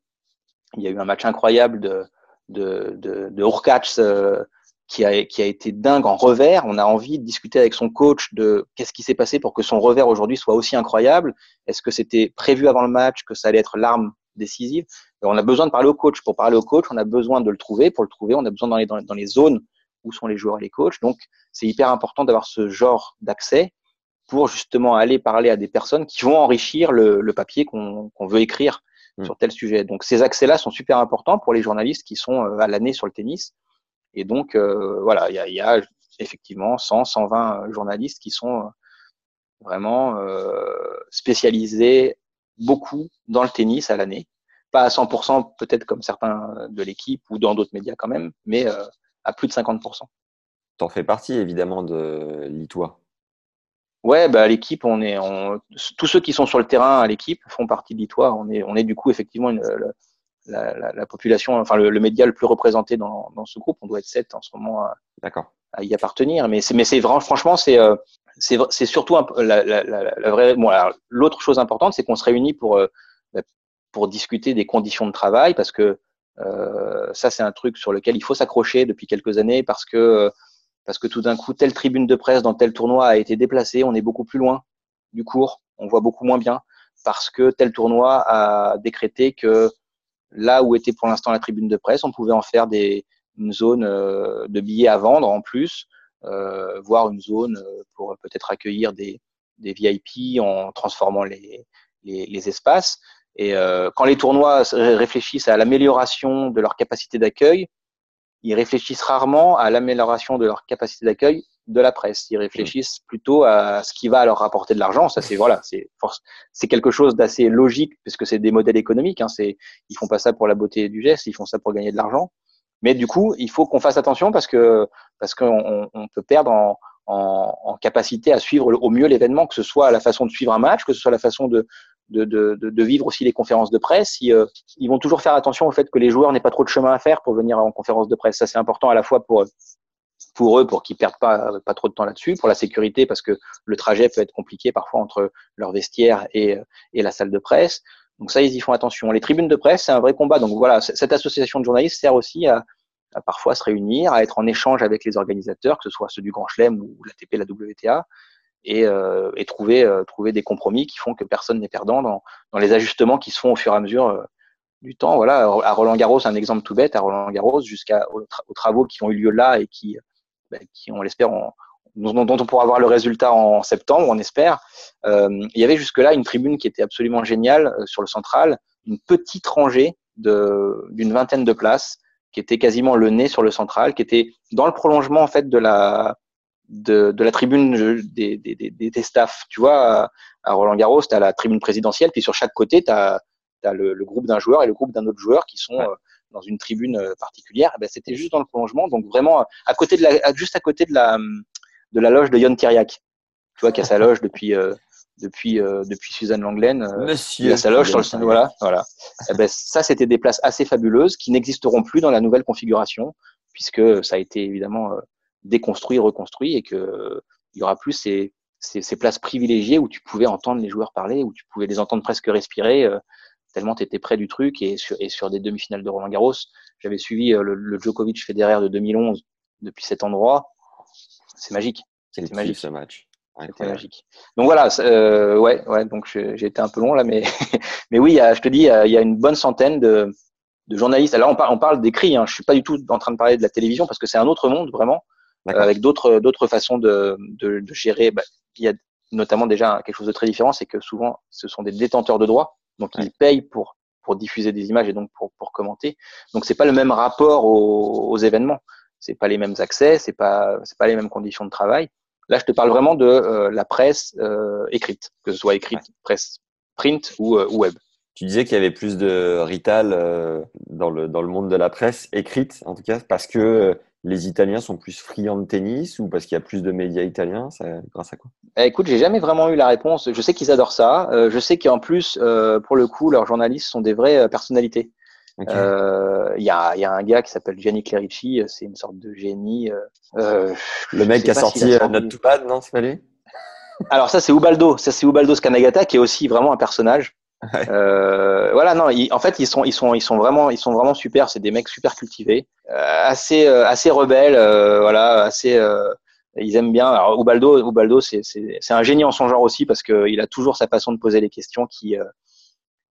il y a eu un match incroyable de, de, de, de euh, qui, a, qui a été dingue en revers. On a envie de discuter avec son coach de qu'est-ce qui s'est passé pour que son revers aujourd'hui soit aussi incroyable. Est-ce que c'était prévu avant le match que ça allait être l'arme décisive? On a besoin de parler au coach. Pour parler au coach, on a besoin de le trouver. Pour le trouver, on a besoin d'aller dans, dans les zones où sont les joueurs et les coachs. Donc, c'est hyper important d'avoir ce genre d'accès pour justement aller parler à des personnes qui vont enrichir le, le papier qu'on veut écrire Mm. sur tel sujet. Donc ces accès-là sont super importants pour les journalistes qui sont euh, à l'année sur le tennis. Et donc euh, voilà, il y a, y a, effectivement 100, 120 journalistes qui sont euh, vraiment spécialisés beaucoup dans le tennis à l'année. Pas à 100% peut-être comme certains de l'équipe ou dans d'autres médias quand même, mais à plus de 50%. T'en fais partie évidemment de l'ITOI. Ouais, bah, l'équipe, on est, on, tous ceux qui sont sur le terrain à l'équipe font partie de l'ITOIR. On est, on est du coup effectivement une, la, la, la, population, enfin le, le, média le plus représenté dans, dans ce groupe. On doit être sept en ce moment à, à y appartenir. Mais c'est, mais c'est vraiment, franchement, c'est, euh, c'est, c'est surtout un, la, la, la, vraie. Bon, l'autre chose importante, c'est qu'on se réunit pour, euh, bah, pour discuter des conditions de travail, parce que euh, ça, c'est un truc sur lequel il faut s'accrocher depuis quelques années, parce que parce que tout d'un coup, telle tribune de presse dans tel tournoi a été déplacée, on est beaucoup plus loin du cours, on voit beaucoup moins bien, parce que tel tournoi a décrété que là où était pour l'instant la tribune de presse, on pouvait en faire des, une zone euh, de billets à vendre en plus, euh, voire une zone euh, pour peut-être accueillir des, des VIP en transformant les, espaces. Et euh, quand les tournois réfléchissent à l'amélioration de leur capacité d'accueil, ils réfléchissent rarement à l'amélioration de leur capacité d'accueil de la presse. Ils réfléchissent plutôt à ce qui va leur rapporter de l'argent. Ça, c'est voilà, c'est c'est quelque chose d'assez logique puisque c'est des modèles économiques. Hein. C'est ils font pas ça pour la beauté du geste, ils font ça pour gagner de l'argent. Mais du coup, il faut qu'on fasse attention parce que parce qu'on on peut perdre en, en, en, capacité à suivre au mieux l'événement, que ce soit la façon de suivre un match, que ce soit la façon de, de, de, de vivre aussi les conférences de presse. Ils, euh, ils, vont toujours faire attention au fait que les joueurs n'aient pas trop de chemin à faire pour venir en conférence de presse. Ça, c'est important à la fois pour pour eux, pour qu'ils perdent pas, pas trop de temps là-dessus, pour la sécurité, parce que le trajet peut être compliqué parfois entre leur vestiaire et, et la salle de presse. Donc ça, ils y font attention. Les tribunes de presse, c'est un vrai combat. Donc voilà, cette association de journalistes sert aussi à, à parfois se réunir, à être en échange avec les organisateurs, que ce soit ceux du Grand Chelem ou la TP, la WTA, et, euh, et trouver, euh, trouver des compromis qui font que personne n'est perdant dans, dans, les ajustements qui se font au fur et à mesure euh, du temps. Voilà, à Roland Garros, un exemple tout bête, à Roland Garros, jusqu'à aux, travaux qui ont eu lieu là et qui, bah, qui on l'espère, dont, dont, on pourra voir le résultat en septembre, on espère. Euh, il y avait jusque-là une tribune qui était absolument géniale euh, sur le central, une petite rangée d'une vingtaine de places qui était quasiment le nez sur le central, qui était dans le prolongement en fait de la de, de la tribune des, des, des, des, staffs. Tu vois, à Roland Garros, tu as la tribune présidentielle, puis sur chaque côté, tu as, as, le, le, groupe d'un joueur et le groupe d'un autre joueur qui sont euh, dans une tribune euh, particulière. Eh ben, C'était juste dans le prolongement, donc vraiment à côté de la, juste à côté de la, de la loge de Yon Kiriak. Tu vois, qui a sa loge depuis. Euh, depuis euh, depuis Suzanne Langlaine euh, Monsieur a sa loge sur le voilà voilà eh ben, ça c'était des places assez fabuleuses qui n'existeront plus dans la nouvelle configuration puisque ça a été évidemment déconstruit, reconstruit et que il y aura plus ces, ces, ces, places privilégiées où tu pouvais entendre les joueurs parler, où tu pouvais les entendre presque respirer. Euh, tellement tu étais près du truc et sur, et sur des demi-finales de Roland Garros, j'avais suivi le, le Djokovic Federer de 2011 depuis cet endroit. C'est magique. C'est magique ce match. C'était magique. Donc voilà, euh, ouais, ouais. Donc j'ai été un peu long là, mais mais oui, je te dis, il y a une bonne centaine de, de journalistes. Alors on parle, on parle d'écrit. Hein. Je suis pas du tout en train de parler de la télévision parce que c'est un autre monde vraiment, euh, avec d'autres d'autres façons de, de, de gérer. Bah, il y a notamment déjà quelque chose de très différent, c'est que souvent ce sont des détenteurs de droits, donc ils payent pour pour diffuser des images et donc pour pour commenter. Donc c'est pas le même rapport aux, aux événements. C'est pas les mêmes accès, c'est pas c'est pas les mêmes conditions de travail. Là, je te parle vraiment de euh, la presse euh, écrite, que ce soit écrite, presse print ou, euh, web. Tu disais qu'il y avait plus de rital dans, le, dans le monde de la presse écrite, en tout cas, parce que les Italiens sont plus friands de tennis ou parce qu'il y a plus de médias italiens ça, Grâce à quoi? Eh, Écoute, j'ai jamais vraiment eu la réponse. Je sais qu'ils adorent ça. je sais qu'en plus, pour le coup, leurs journalistes sont des vraies personnalités. Il euh, y, a, y, a, un gars qui s'appelle Gianni Clerici, euh, c'est une sorte de génie. Euh, euh le mec qui a sorti, si Not Too Bad, non, c'est pas lui? Alors ça, c'est Ubaldo. Ça, c'est Ubaldo Scanagata, qui est aussi vraiment un personnage. Euh, voilà, non. en fait, ils sont, ils sont, ils sont vraiment, ils sont vraiment super. C'est des mecs super cultivés, euh, assez, assez rebelles, voilà, assez. ils aiment bien. Alors Ubaldo, Ubaldo, c'est, c'est, un génie en son genre aussi parce que il a toujours sa façon de poser les questions qui,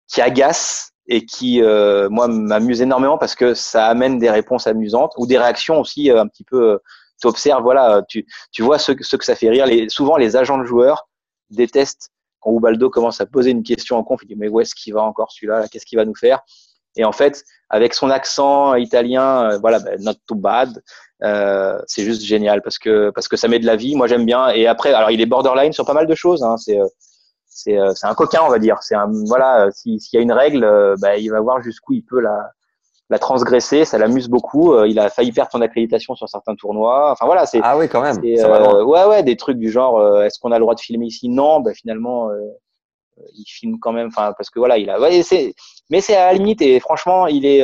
qui agace et qui euh, moi m'amuse énormément parce que ça amène des réponses amusantes ou des réactions aussi euh, un petit peu euh, tu observes voilà tu, tu vois ce, ce que ça fait rire les, souvent les agents de joueurs détestent quand Ubaldo commence à poser une question en conf il dit mais où est-ce qu'il va encore celui-là qu'est-ce qu'il va nous faire? Et en fait avec son accent italien voilà ben, not too bad euh, c'est juste génial parce que parce que ça met de la vie. Moi j'aime bien. Et après alors il est borderline sur pas mal de choses hein, c'est euh, c'est un coquin, on va dire. C'est un voilà, euh, s'il y a une règle, euh, bah, il va voir jusqu'où il peut la la transgresser, ça l'amuse beaucoup. il a failli perdre son accréditation sur certains tournois. Enfin voilà, c'est ah oui quand même. ouais ouais, des trucs du genre, est-ce qu'on a le droit de filmer ici? Non, bah, finalement, il filme quand même. Enfin parce que voilà, il a. Ouais, c'est mais c'est à la limite et franchement, il est.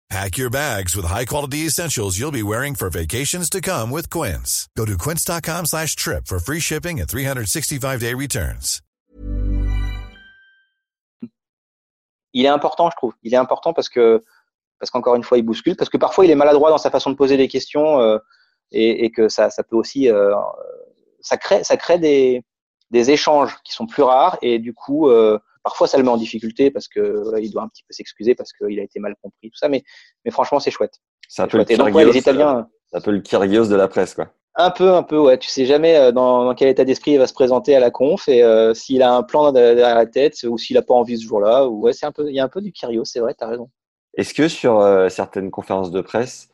Pack your bags with high-quality essentials you'll be wearing for vacations to come with Quince. Go to quince.com slash trip for free shipping and 365-day returns. il est important, je trouve. Il est important parce que parce qu'encore une fois, il bouscule, parce que parfois il est maladroit dans sa façon de poser des questions euh, et, et, que ça, ça peut aussi euh, ça crée ça crée des des échanges qui sont plus rares et du coup euh, parfois ça le met en difficulté parce que il doit un petit peu s'excuser parce qu'il a été mal compris tout ça mais mais franchement c'est chouette. C'est un peu le donc, ouais, les Italiens un peu le Kyrgios de la presse quoi. Un peu, un peu, ouais. Tu sais jamais euh, dans, dans quel état d'esprit il va se présenter à la conf et euh, s'il a un plan derrière la tête ou s'il a pas envie ce jour-là. Ou ouais, c'est un peu, il y a un peu du Kyrio, c'est vrai, tu as raison. Est-ce que sur euh, certaines conférences de presse,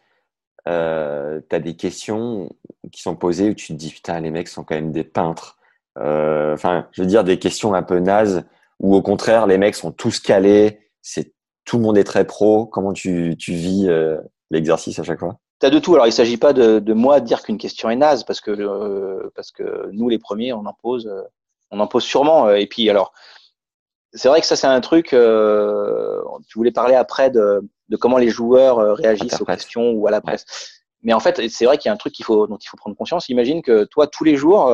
euh, tu as des questions qui sont posées où tu te dis putain, les mecs sont quand même des peintres. Enfin, je veux dire des questions un peu nazes ou au contraire, les mecs sont tous calés, c'est tout le monde est très pro. Comment tu, tu vis l'exercice à chaque fois? T'as de tout. Alors, il s'agit pas de, de moi dire qu'une question est naze, parce que euh, parce que nous, les premiers, on en pose, euh, on en pose sûrement. Et puis, alors, c'est vrai que ça, c'est un truc. Euh, tu voulais parler après de, de comment les joueurs euh, réagissent aux questions ou à la presse. Mais en fait, c'est vrai qu'il y a un truc qu'il faut, dont il faut prendre conscience. Imagine que toi, tous les jours,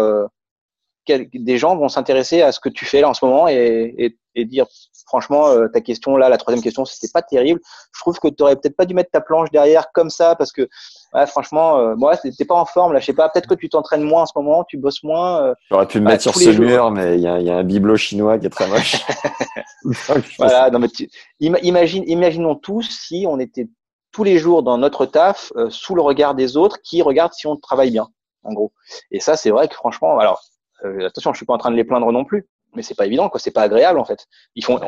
des gens vont s'intéresser à ce que tu fais là en ce moment et, et, et dire franchement euh, ta question là la troisième question c'était pas terrible. Je trouve que tu aurais peut-être pas dû mettre ta planche derrière comme ça parce que ouais, franchement euh, moi t'es pas en forme là je sais pas peut-être que tu t'entraînes moins en ce moment tu bosses moins euh, j'aurais pu me mettre sur ce mur mais il y a, y a, un bibelot chinois qui est très moche. Voilà non mais tu, imagine imaginons tous si on était tous les jours dans notre taf euh, sous le regard des autres qui regardent si on travaille bien en gros. Et ça c'est vrai que franchement alors euh, attention, je suis pas en train de les plaindre non plus, mais c'est pas évident, quoi. C'est pas agréable en fait. Ils font,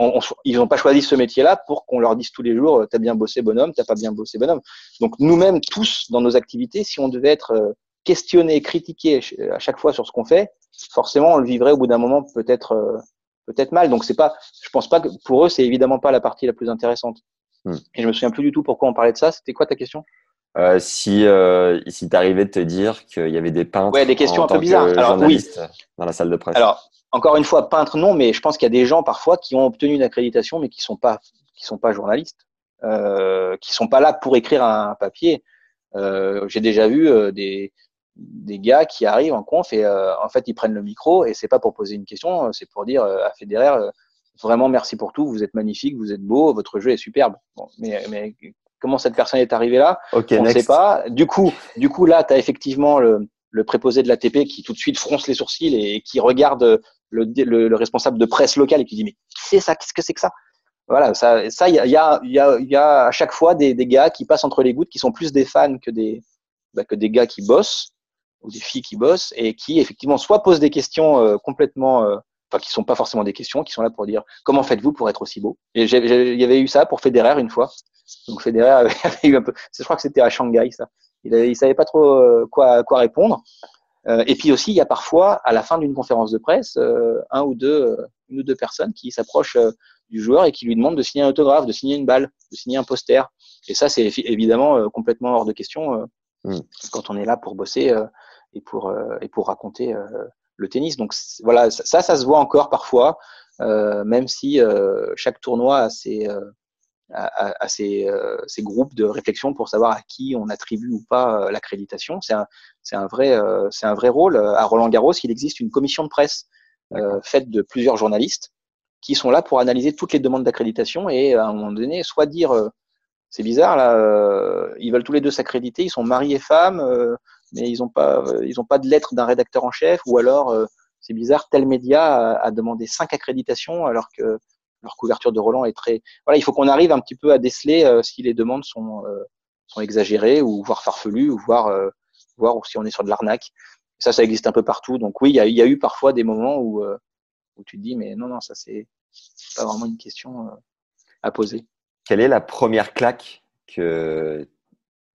ils ont pas choisi ce métier-là pour qu'on leur dise tous les jours, t'as bien bossé bonhomme, t'as pas bien bossé bonhomme. Donc nous-mêmes tous dans nos activités, si on devait être euh, questionné, critiqué à chaque fois sur ce qu'on fait, forcément on le vivrait au bout d'un moment peut-être euh, peut-être mal. Donc c'est pas, je pense pas que pour eux c'est évidemment pas la partie la plus intéressante. Hmm. Et je me souviens plus du tout pourquoi on parlait de ça. C'était quoi ta question? Euh, si euh, si t'arrivais de te dire qu'il y avait des peintres Ouais, des questions en un peu tant bizarres. Alors, oui. dans la salle de presse. Alors, encore une fois, peintre, non, mais je pense qu'il y a des gens parfois qui ont obtenu une accréditation, mais qui sont pas, qui sont pas journalistes, euh, qui sont pas là pour écrire un papier. Euh, J'ai déjà vu euh, des, des gars qui arrivent en conf et euh, en fait ils prennent le micro et c'est pas pour poser une question, c'est pour dire euh, à Federer vraiment merci pour tout, vous êtes magnifique, vous êtes beau, votre jeu est superbe. Bon, mais, mais comment cette personne est arrivée là On ne sait pas. Du coup, du coup là, tu as effectivement le, le préposé de l'ATP qui tout de suite fronce les sourcils et, qui regarde le, le, le responsable de presse locale et qui dit mais c'est ça, qu'est-ce que c'est que ça? Voilà, ça, ça, il y a, y a, y a, y a à chaque fois des, des gars qui passent entre les gouttes, qui sont plus des fans que des, bah, que des gars qui bossent ou des filles qui bossent et qui effectivement soit posent des questions euh, complètement, euh, enfin qui sont pas forcément des questions, qui sont là pour dire comment faites-vous pour être aussi beau? Et il y avait eu ça pour Federer une fois. Donc Federer avait, eu un peu, je crois que c'était à Shanghai ça. Il, avait, il savait pas trop euh, quoi quoi répondre. Euh, et puis aussi il y a parfois à la fin d'une conférence de presse euh, un ou deux, euh, une ou deux personnes qui s'approchent du joueur et qui lui demandent de signer un autographe, de signer une balle, de signer un poster. Et ça c'est évi- évidemment complètement hors de question euh, Mm. quand on est là pour bosser et pour et pour raconter le tennis. Donc voilà, ça, ça se voit encore parfois, euh, même si euh, chaque tournoi a ses, euh, a, a- a ses, ses groupes de réflexion pour savoir à qui on attribue ou pas l'accréditation. C'est un, vrai, c'est un vrai rôle. À Roland Garros, il existe une commission de presse faite de plusieurs journalistes qui sont là pour analyser toutes les demandes d'accréditation et à un moment donné, soit dire c'est bizarre là, ils veulent tous les deux s'accréditer, ils sont mari et femme, mais ils n'ont pas, euh, ils pas de lettre d'un rédacteur en chef, ou alors euh, c'est bizarre, tel média a, demandé cinq accréditations alors que leur couverture de Roland est très. Voilà, il faut qu'on arrive un petit peu à déceler euh, si les demandes sont sont exagérées ou voire farfelues ou voire euh, voir si on est sur de l'arnaque. Ça, ça existe un peu partout. Donc oui, il y a, y a eu parfois des moments où où tu te dis mais non non ça c'est pas vraiment une question à poser. Quelle est la première claque que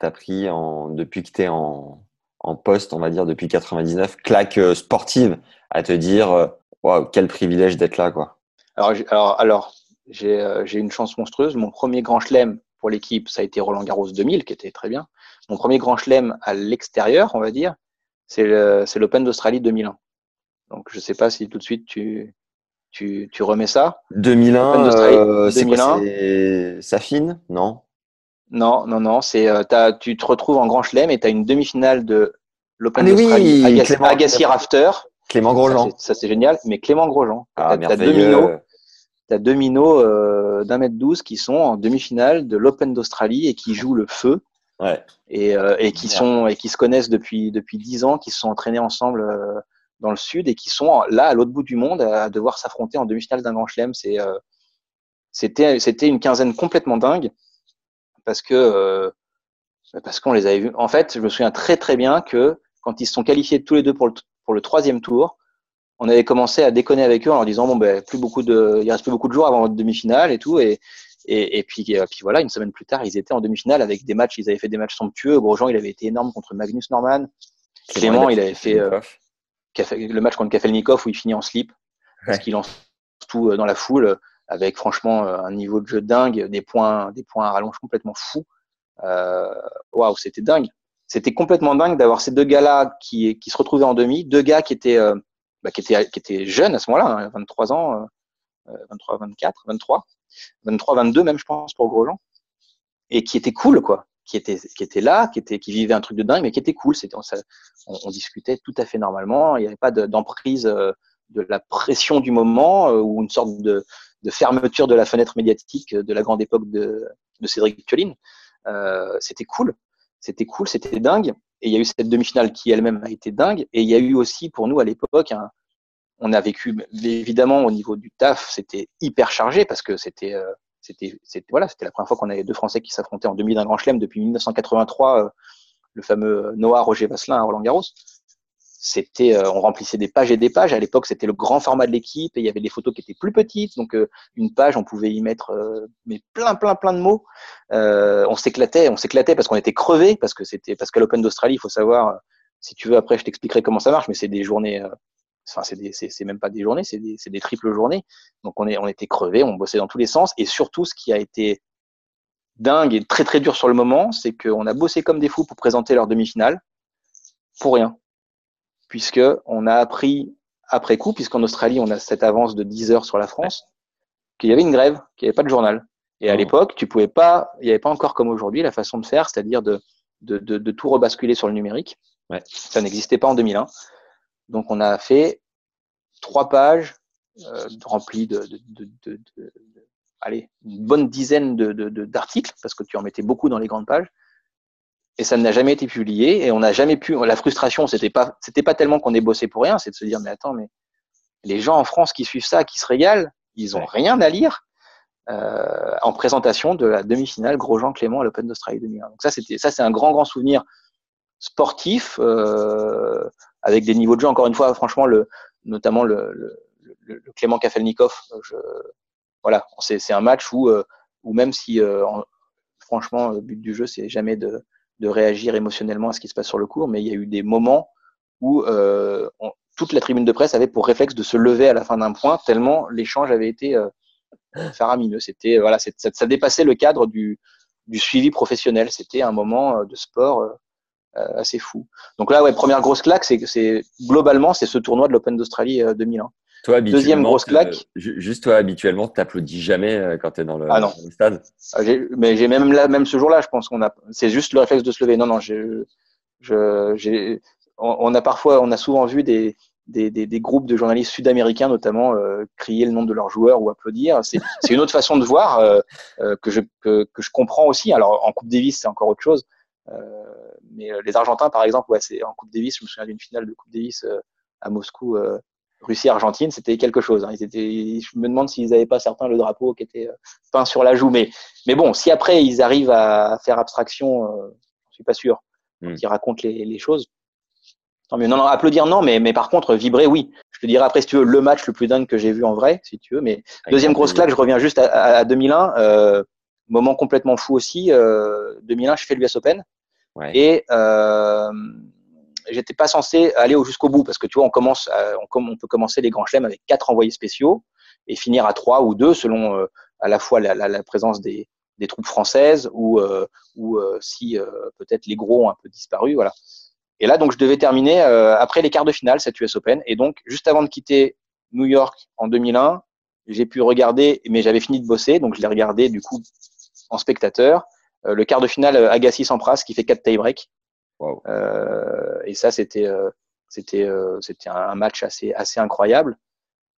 tu as pris en, depuis que tu es en, en poste, on va dire, depuis 99 Claque euh, sportive à te dire, euh, waouh, quel privilège d'être là, quoi. Alors, j'ai- alors, alors j'ai euh, j'ai une chance monstrueuse. Mon premier grand chelem pour l'équipe, ça a été Roland Garros 2000, qui était très bien. Mon premier grand chelem à l'extérieur, on va dire, c'est l'Open d'Australie 2001. Donc, je sais pas si tout de suite tu, tu, tu remets ça. 2001, Open d'Australie, euh, c'est quoi 2001. C'est Safine Non? Non, non, non. C'est euh, t'as- tu te retrouves en grand chelem et tu as une demi-finale de l'Open Ah, mais oui, d'Australie, Agassi, Rafter. Clément Ça, Grosjean. c'est- Ça, c'est génial. Mais Clément Grosjean. Ah, T'as- t'as deux minots. tu as deux minots euh, d'un mètre douze qui sont en demi-finale de l'Open d'Australie et qui jouent le feu Ouais. et, euh, et qui sont et qui se connaissent depuis depuis dix ans, qui se sont entraînés ensemble euh, dans le sud et qui sont là à l'autre bout du monde à devoir s'affronter en demi-finale d'un grand chelem. C'est euh, c'était c'était une quinzaine complètement dingue parce que euh, parce qu'on les avait vus. En fait, je me souviens très très bien que quand ils se sont qualifiés tous les deux pour le pour le troisième tour, on avait commencé à déconner avec eux en leur disant bon ben plus beaucoup de il reste plus beaucoup de jours avant votre demi-finale et tout. Et et, et puis et puis voilà une semaine plus tard ils étaient en demi-finale avec des matchs ils avaient fait des matchs somptueux. Grosjean il avait été énorme contre Magnus Norman. Clément il avait fait euh, le match contre Kafelnikov où il finit en slip parce Ouais. qu'il lance tout euh, dans la foule. euh, avec franchement euh, un niveau de jeu dingue des points des points à rallonge complètement fou Euh, waouh c'était dingue. C'était complètement dingue d'avoir ces deux gars là qui se retrouvaient en demi deux gars qui étaient euh, bah, qui étaient jeunes à ce moment-là hein, 23 ans euh, 23 24 23 23 22 même je pense pour Grosjean. Et qui étaient cool quoi. Qui étaient qui étaient là qui étaient qui vivaient un truc de dingue mais qui étaient cool. C'était on, discutait tout à fait normalement. Il n'y avait pas de- d'emprise de la pression du moment ou une sorte de, de fermeture de la fenêtre médiatique de la grande époque de, Cédric Tuelin. Euh, c'était cool, c'était cool, c'était dingue. Et il y a eu cette demi-finale qui elle-même a été dingue. Et il y a eu aussi pour nous à l'époque, on a vécu évidemment au niveau du taf, c'était hyper chargé parce que c'était euh, c'était c'était voilà, c'était la première fois qu'on avait deux Français qui s'affrontaient en demi d'un Grand Chelem depuis 1983, euh, le fameux Noah Roger Vasselin à Roland Garros c'était euh, on remplissait des pages et des pages. À l'époque c'était le grand format de l'équipe et il y avait des photos qui étaient plus petites. Donc euh, une page on pouvait y mettre euh, mais plein plein plein de mots. On s'éclatait on s'éclatait parce qu'on était crevés parce que c'était parce qu'à l'Open d'Australie il faut savoir si tu veux après je t'expliquerai comment ça marche mais c'est des journées enfin c'est des c'est c'est même pas des journées c'est des c'est des triples journées. Donc on est on était crevés on bossait dans tous les sens. Et surtout ce qui a été dingue et très très dur sur le moment, c'est qu'on a bossé comme des fous pour présenter leur demi-finale pour rien. Puisque on a appris après coup, puisqu'en Australie, on a cette avance de 10 heures sur la France, qu'il y avait une grève, qu'il n'y avait pas de journal. Et à l'époque, tu pouvais pas, il n'y avait pas encore comme aujourd'hui la façon de faire, c'est-à-dire de, de, de, de, tout rebasculer sur le numérique. Ouais. Ça n'existait pas en 2001. Donc on a fait trois pages euh, remplies de, de, de, de, allez, une bonne dizaine d'articles, parce que tu en mettais beaucoup dans les grandes pages. Et ça n'a jamais été publié et on n'a jamais pu. La frustration, c'était pas, c'était pas tellement qu'on ait bossé pour rien, c'est de se dire mais attends, mais les gens en France qui suivent ça, qui se régalent, ils ont rien à lire euh, en présentation de la demi-finale Grosjean Clément à l'Open d'Australie 2001. Donc ça, c'était ça, c'est un grand grand souvenir sportif euh, avec des niveaux de jeu. Encore une fois, franchement, le, notamment le, le, le, le Clément Kafelnikov, je, voilà, c'est, un match où, euh, où même si en, franchement le but du jeu c'est jamais de, de réagir émotionnellement à ce qui se passe sur le cours, mais il y a eu des moments où euh, toute la tribune de presse avait pour réflexe de se lever à la fin d'un point, tellement l'échange avait été euh, faramineux. C'était voilà, ça, dépassait le cadre du, suivi professionnel. C'était un moment euh, de sport assez fou. Donc là, ouais, première grosse claque, c'est c'est globalement c'est ce tournoi de l'Open d'Australie 2001. Toi, Deuxième grosse claque. Euh, juste toi, habituellement, tu t'applaudis jamais euh, quand tu es dans le, ah non. dans le stade? Ah, mais j'ai même là, même ce jour-là, je pense qu'on a, c'est juste le réflexe de se lever. Non, non, je, je, on, on, a parfois, on a souvent vu des, des, des, des groupes de journalistes sud-américains, notamment, euh, crier le nom de leurs joueurs ou applaudir. C'est, une autre façon de voir euh, euh, que je que, que, je comprends aussi. Alors en Coupe Davis, c'est encore autre chose. mais les Argentins, par exemple, ouais, c'est en Coupe Davis. Je me souviens d'une finale de Coupe Davis à Moscou. Russie-Argentine, c'était quelque chose. Hein. Ils étaient, je me demande s'ils n'avaient pas certains le drapeau qui était euh, peint sur la joue. Mais, mais bon, si après ils arrivent à faire abstraction, euh, je suis pas sûr, mm. ils racontent les, les, choses. Tant mieux. Non, non, applaudir, non, mais, mais par contre, vibrer, oui. Je te dirai après, si tu veux, le match le plus dingue que j'ai vu en vrai, si tu veux. Mais Avec deuxième grosse claque, je reviens juste à, à, à 2001. Euh, moment complètement fou aussi. Euh, 2001, je fais l'US Open. Ouais. Et euh, j'étais pas censé aller jusqu'au bout parce que tu vois, on commence, à, on, peut commencer les grands chelems avec quatre envoyés spéciaux et finir à trois ou deux selon euh, à la fois la, la, la présence des, des, troupes françaises ou, euh, ou euh, si euh, peut-être les gros ont un peu disparu, voilà. Et là, donc, je devais terminer euh, après les quarts de finale cette US Open et donc juste avant de quitter New York en 2001, j'ai pu regarder, mais j'avais fini de bosser, donc je l'ai regardé du coup en spectateur. Euh, le quart de finale Agassi-Sampras qui fait quatre tie-break. Wow. Euh, et ça, c'était euh, c'était c'était un match assez assez incroyable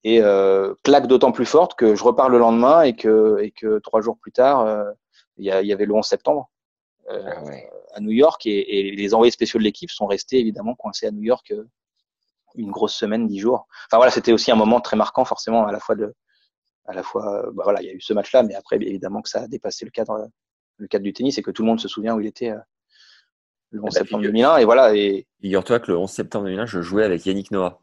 et euh, claque d'autant plus forte que je repars le lendemain et que et que trois jours plus tard, il y, avait le 11 septembre ah ouais. à New York et, et les envoyés spéciaux de l'équipe sont restés évidemment coincés à New York une grosse semaine, dix jours. Enfin voilà, c'était aussi un moment très marquant forcément à la fois de à la fois bah voilà, il y a eu ce match-là, mais après évidemment que ça a dépassé le cadre le cadre du tennis et que tout le monde se souvient où il était le 11 septembre 2001 et voilà et figure-toi que le 11 septembre 2001 je jouais avec Yannick Noah.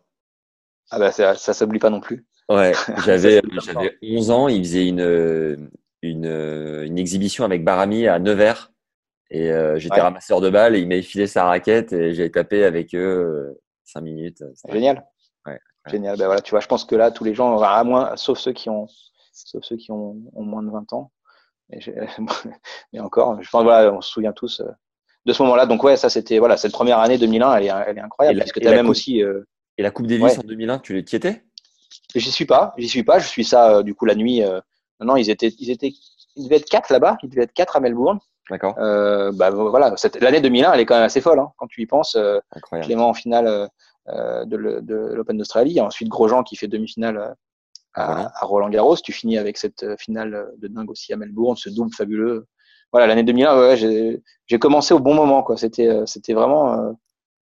Ah bah ça, ça s'oublie pas non plus. Ouais j'avais j'avais 11 ans il faisait une une une exhibition avec Barami à Nevers et euh, j'étais ouais. ramasseur de balles et il m'a filé sa raquette et j'ai tapé avec eux 5 minutes génial. Ouais, génial. Ben voilà tu vois je pense que là tous les gens à moins sauf ceux qui ont sauf ceux qui ont, ont moins de 20 ans mais, mais encore je pense voilà on se souvient tous euh, de ce moment-là. Donc ouais, ça c'était voilà cette première année 2001, elle est, elle est incroyable et parce que tu as même coupe, aussi. Euh, et la Coupe Davis ouais. en 2001, tu y étais? J'y suis pas, j'y suis pas. Je suis ça euh, du coup la nuit. Euh, non, ils étaient, ils étaient, ils devaient être quatre là-bas. Ils devaient être quatre à Melbourne. D'accord. Euh, bah voilà, l'année 2001, elle est quand même assez folle hein, quand tu y penses. Incroyable. Clément en finale de l'Open d'Australie, ensuite Grosjean qui fait demi-finale à, à, Roland Garros. Tu finis avec cette finale de dingue aussi à Melbourne, ce double fabuleux voilà, l'année 2001, ouais, j'ai commencé au bon moment, quoi. C'était, euh, c'était vraiment, euh,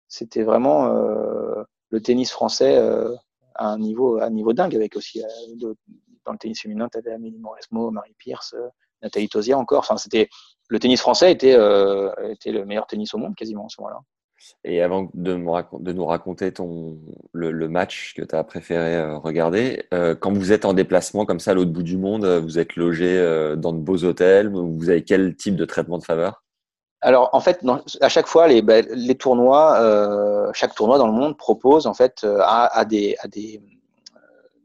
c'était vraiment euh, le tennis français à un niveau, à un niveau dingue, avec aussi dans le tennis féminin, tu avais Amélie Mauresmo, Marie Pierce, Nathalie Tosia encore. Enfin, c'était le tennis français était, était le meilleur tennis au monde quasiment à ce moment-là. Et avant de, nous raconter ton, le, match que tu as préféré euh, regarder, euh, quand vous êtes en déplacement comme ça à l'autre bout du monde, euh, vous êtes logé dans de beaux hôtels, vous avez quel type de traitement de faveur? Alors en fait, à chaque fois, les, ben, les tournois, chaque tournoi dans le monde propose en fait à, à, des, à des,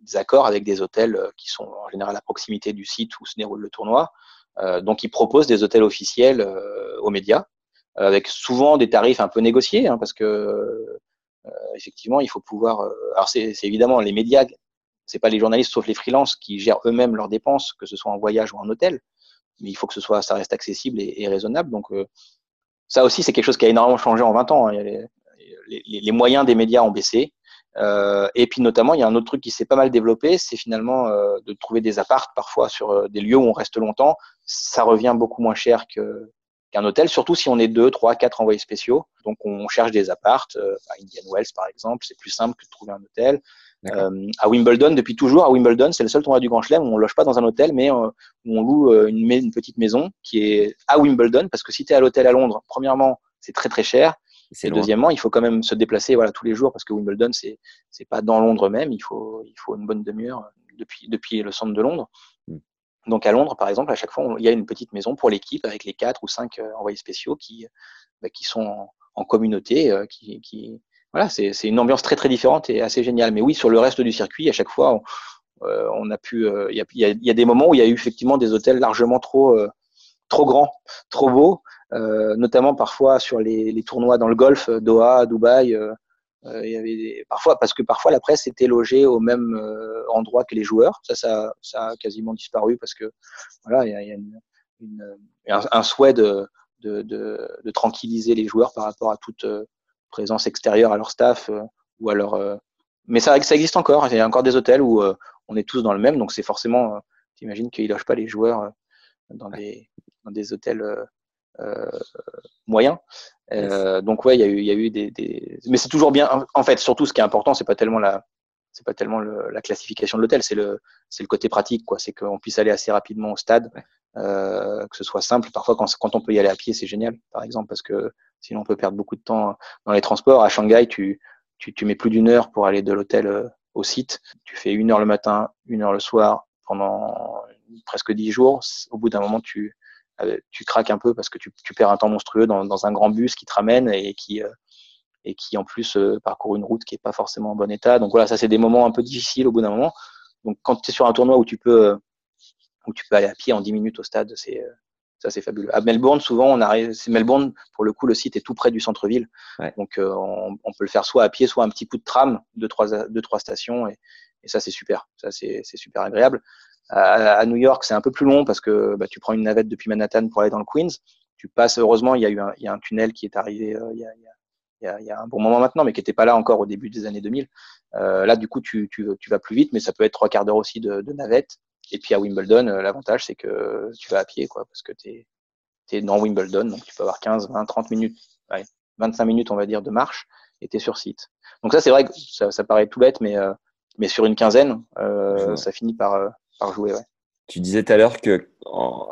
des, accords avec des hôtels qui sont en général à proximité du site où se déroule le tournoi. donc ils proposent des hôtels officiels aux médias avec souvent des tarifs un peu négociés hein, parce que effectivement il faut pouvoir. alors c'est évidemment les médias c'est pas les journalistes sauf les freelances qui gèrent eux-mêmes leurs dépenses, que ce soit en voyage ou en hôtel, mais il faut que ce soit, ça reste accessible et, raisonnable. Donc euh, ça aussi, c'est quelque chose qui a énormément changé en 20 ans. Hein. Les, moyens des médias ont baissé. Euh, et puis notamment, il y a un autre truc qui s'est pas mal développé, c'est finalement euh, de trouver des appartes parfois sur des lieux où on reste longtemps. Ça revient beaucoup moins cher que qu'un hôtel, surtout si on est deux, trois, quatre envoyés spéciaux. Donc on cherche des appartes, à Indian Wells par exemple, c'est plus simple que de trouver un hôtel. Euh, à Wimbledon, depuis toujours, à Wimbledon, c'est le seul tournoi du Grand Chelem où on loge pas dans un hôtel, mais euh, où on loue euh, une, une, petite maison qui est à Wimbledon, parce que si tu es à l'hôtel à Londres, premièrement, c'est très très cher. Et deuxièmement, il faut quand même se déplacer voilà tous les jours parce que Wimbledon c'est c'est pas dans Londres même, il faut il faut une bonne demi-heure depuis depuis le centre de Londres. Donc à Londres par exemple, à chaque fois il y a une petite maison pour l'équipe avec les quatre ou cinq envoyés spéciaux qui bah, qui sont en, communauté, qui voilà, c'est une ambiance très très différente et assez géniale. Mais oui, sur le reste du circuit, à chaque fois, on, euh, a pu, euh, il y, a, des moments où il y a eu effectivement des hôtels largement trop euh, trop grands, trop beaux, notamment parfois sur les, les, tournois dans le golf, Doha, Dubaï. Il y avait parfois parce que parfois la presse était logée au même endroit que les joueurs. Ça, ça, ça a quasiment disparu parce que voilà, il y a, y a une, une, un, un, souhait de, de, de, de, tranquilliser les joueurs par rapport à toute présence extérieure à leur staff euh, ou alors mais ça, ça existe encore. Il y a encore des hôtels où euh, on est tous dans le même, donc c'est forcément, euh, t'imagines qu'ils logent pas les joueurs dans des, dans des hôtels moyens. donc ouais, il y a eu, il y a eu des, des... mais c'est toujours bien. En fait, surtout, ce qui est important, c'est pas tellement la, c'est pas tellement le, la classification de l'hôtel, c'est le, c'est le côté pratique, quoi. C'est qu'on puisse aller assez rapidement au stade, euh, que ce soit simple. Parfois, quand, quand on peut y aller à pied, c'est génial, par exemple, parce que Sinon, on peut perdre beaucoup de temps dans les transports. À Shanghai, tu, tu, tu mets plus d'une heure pour aller de l'hôtel euh, au site. Tu fais une heure le matin, une heure le soir pendant presque dix jours. Au bout d'un moment, tu, euh, tu craques un peu parce que tu, tu perds un temps monstrueux dans, dans, un grand bus qui te ramène et qui, euh, et qui en plus parcourt une route qui est pas forcément en bon état. Donc voilà, ça c'est des moments un peu difficiles au bout d'un moment. Donc quand tu es sur un tournoi où tu peux où tu peux aller à pied en dix minutes au stade, c'est ça, c'est fabuleux. À Melbourne, souvent, on arrive. Melbourne, pour le coup, le site est tout près du centre-ville. Donc, euh, on, on, peut le faire soit à pied, soit un petit coup de tram, deux, trois, deux, trois stations. Et, et ça, c'est super. Ça, c'est super agréable. À, à, New York, c'est un peu plus long parce que bah, tu prends une navette depuis Manhattan pour aller dans le Queens. Tu passes, heureusement, il y a eu un, il y a un tunnel qui est arrivé euh, il, y a, il, y a, il, y a, un bon moment maintenant, mais qui n'était pas là encore au début des années 2000. Euh, là, du coup, tu, tu, tu, vas plus vite, mais ça peut être trois quarts d'heure aussi de, de navette. Et puis à Wimbledon, euh, l'avantage, c'est que tu vas à pied, quoi, parce que tu es, dans Wimbledon, donc tu peux avoir 15, 20, 30 minutes, 25 minutes, on va dire, de marche, et tu es sur site. Donc ça, c'est vrai que ça, ça, paraît tout bête, mais, euh, mais sur une quinzaine, euh, ça finit par, euh. Ouais. Tu disais tout à l'heure que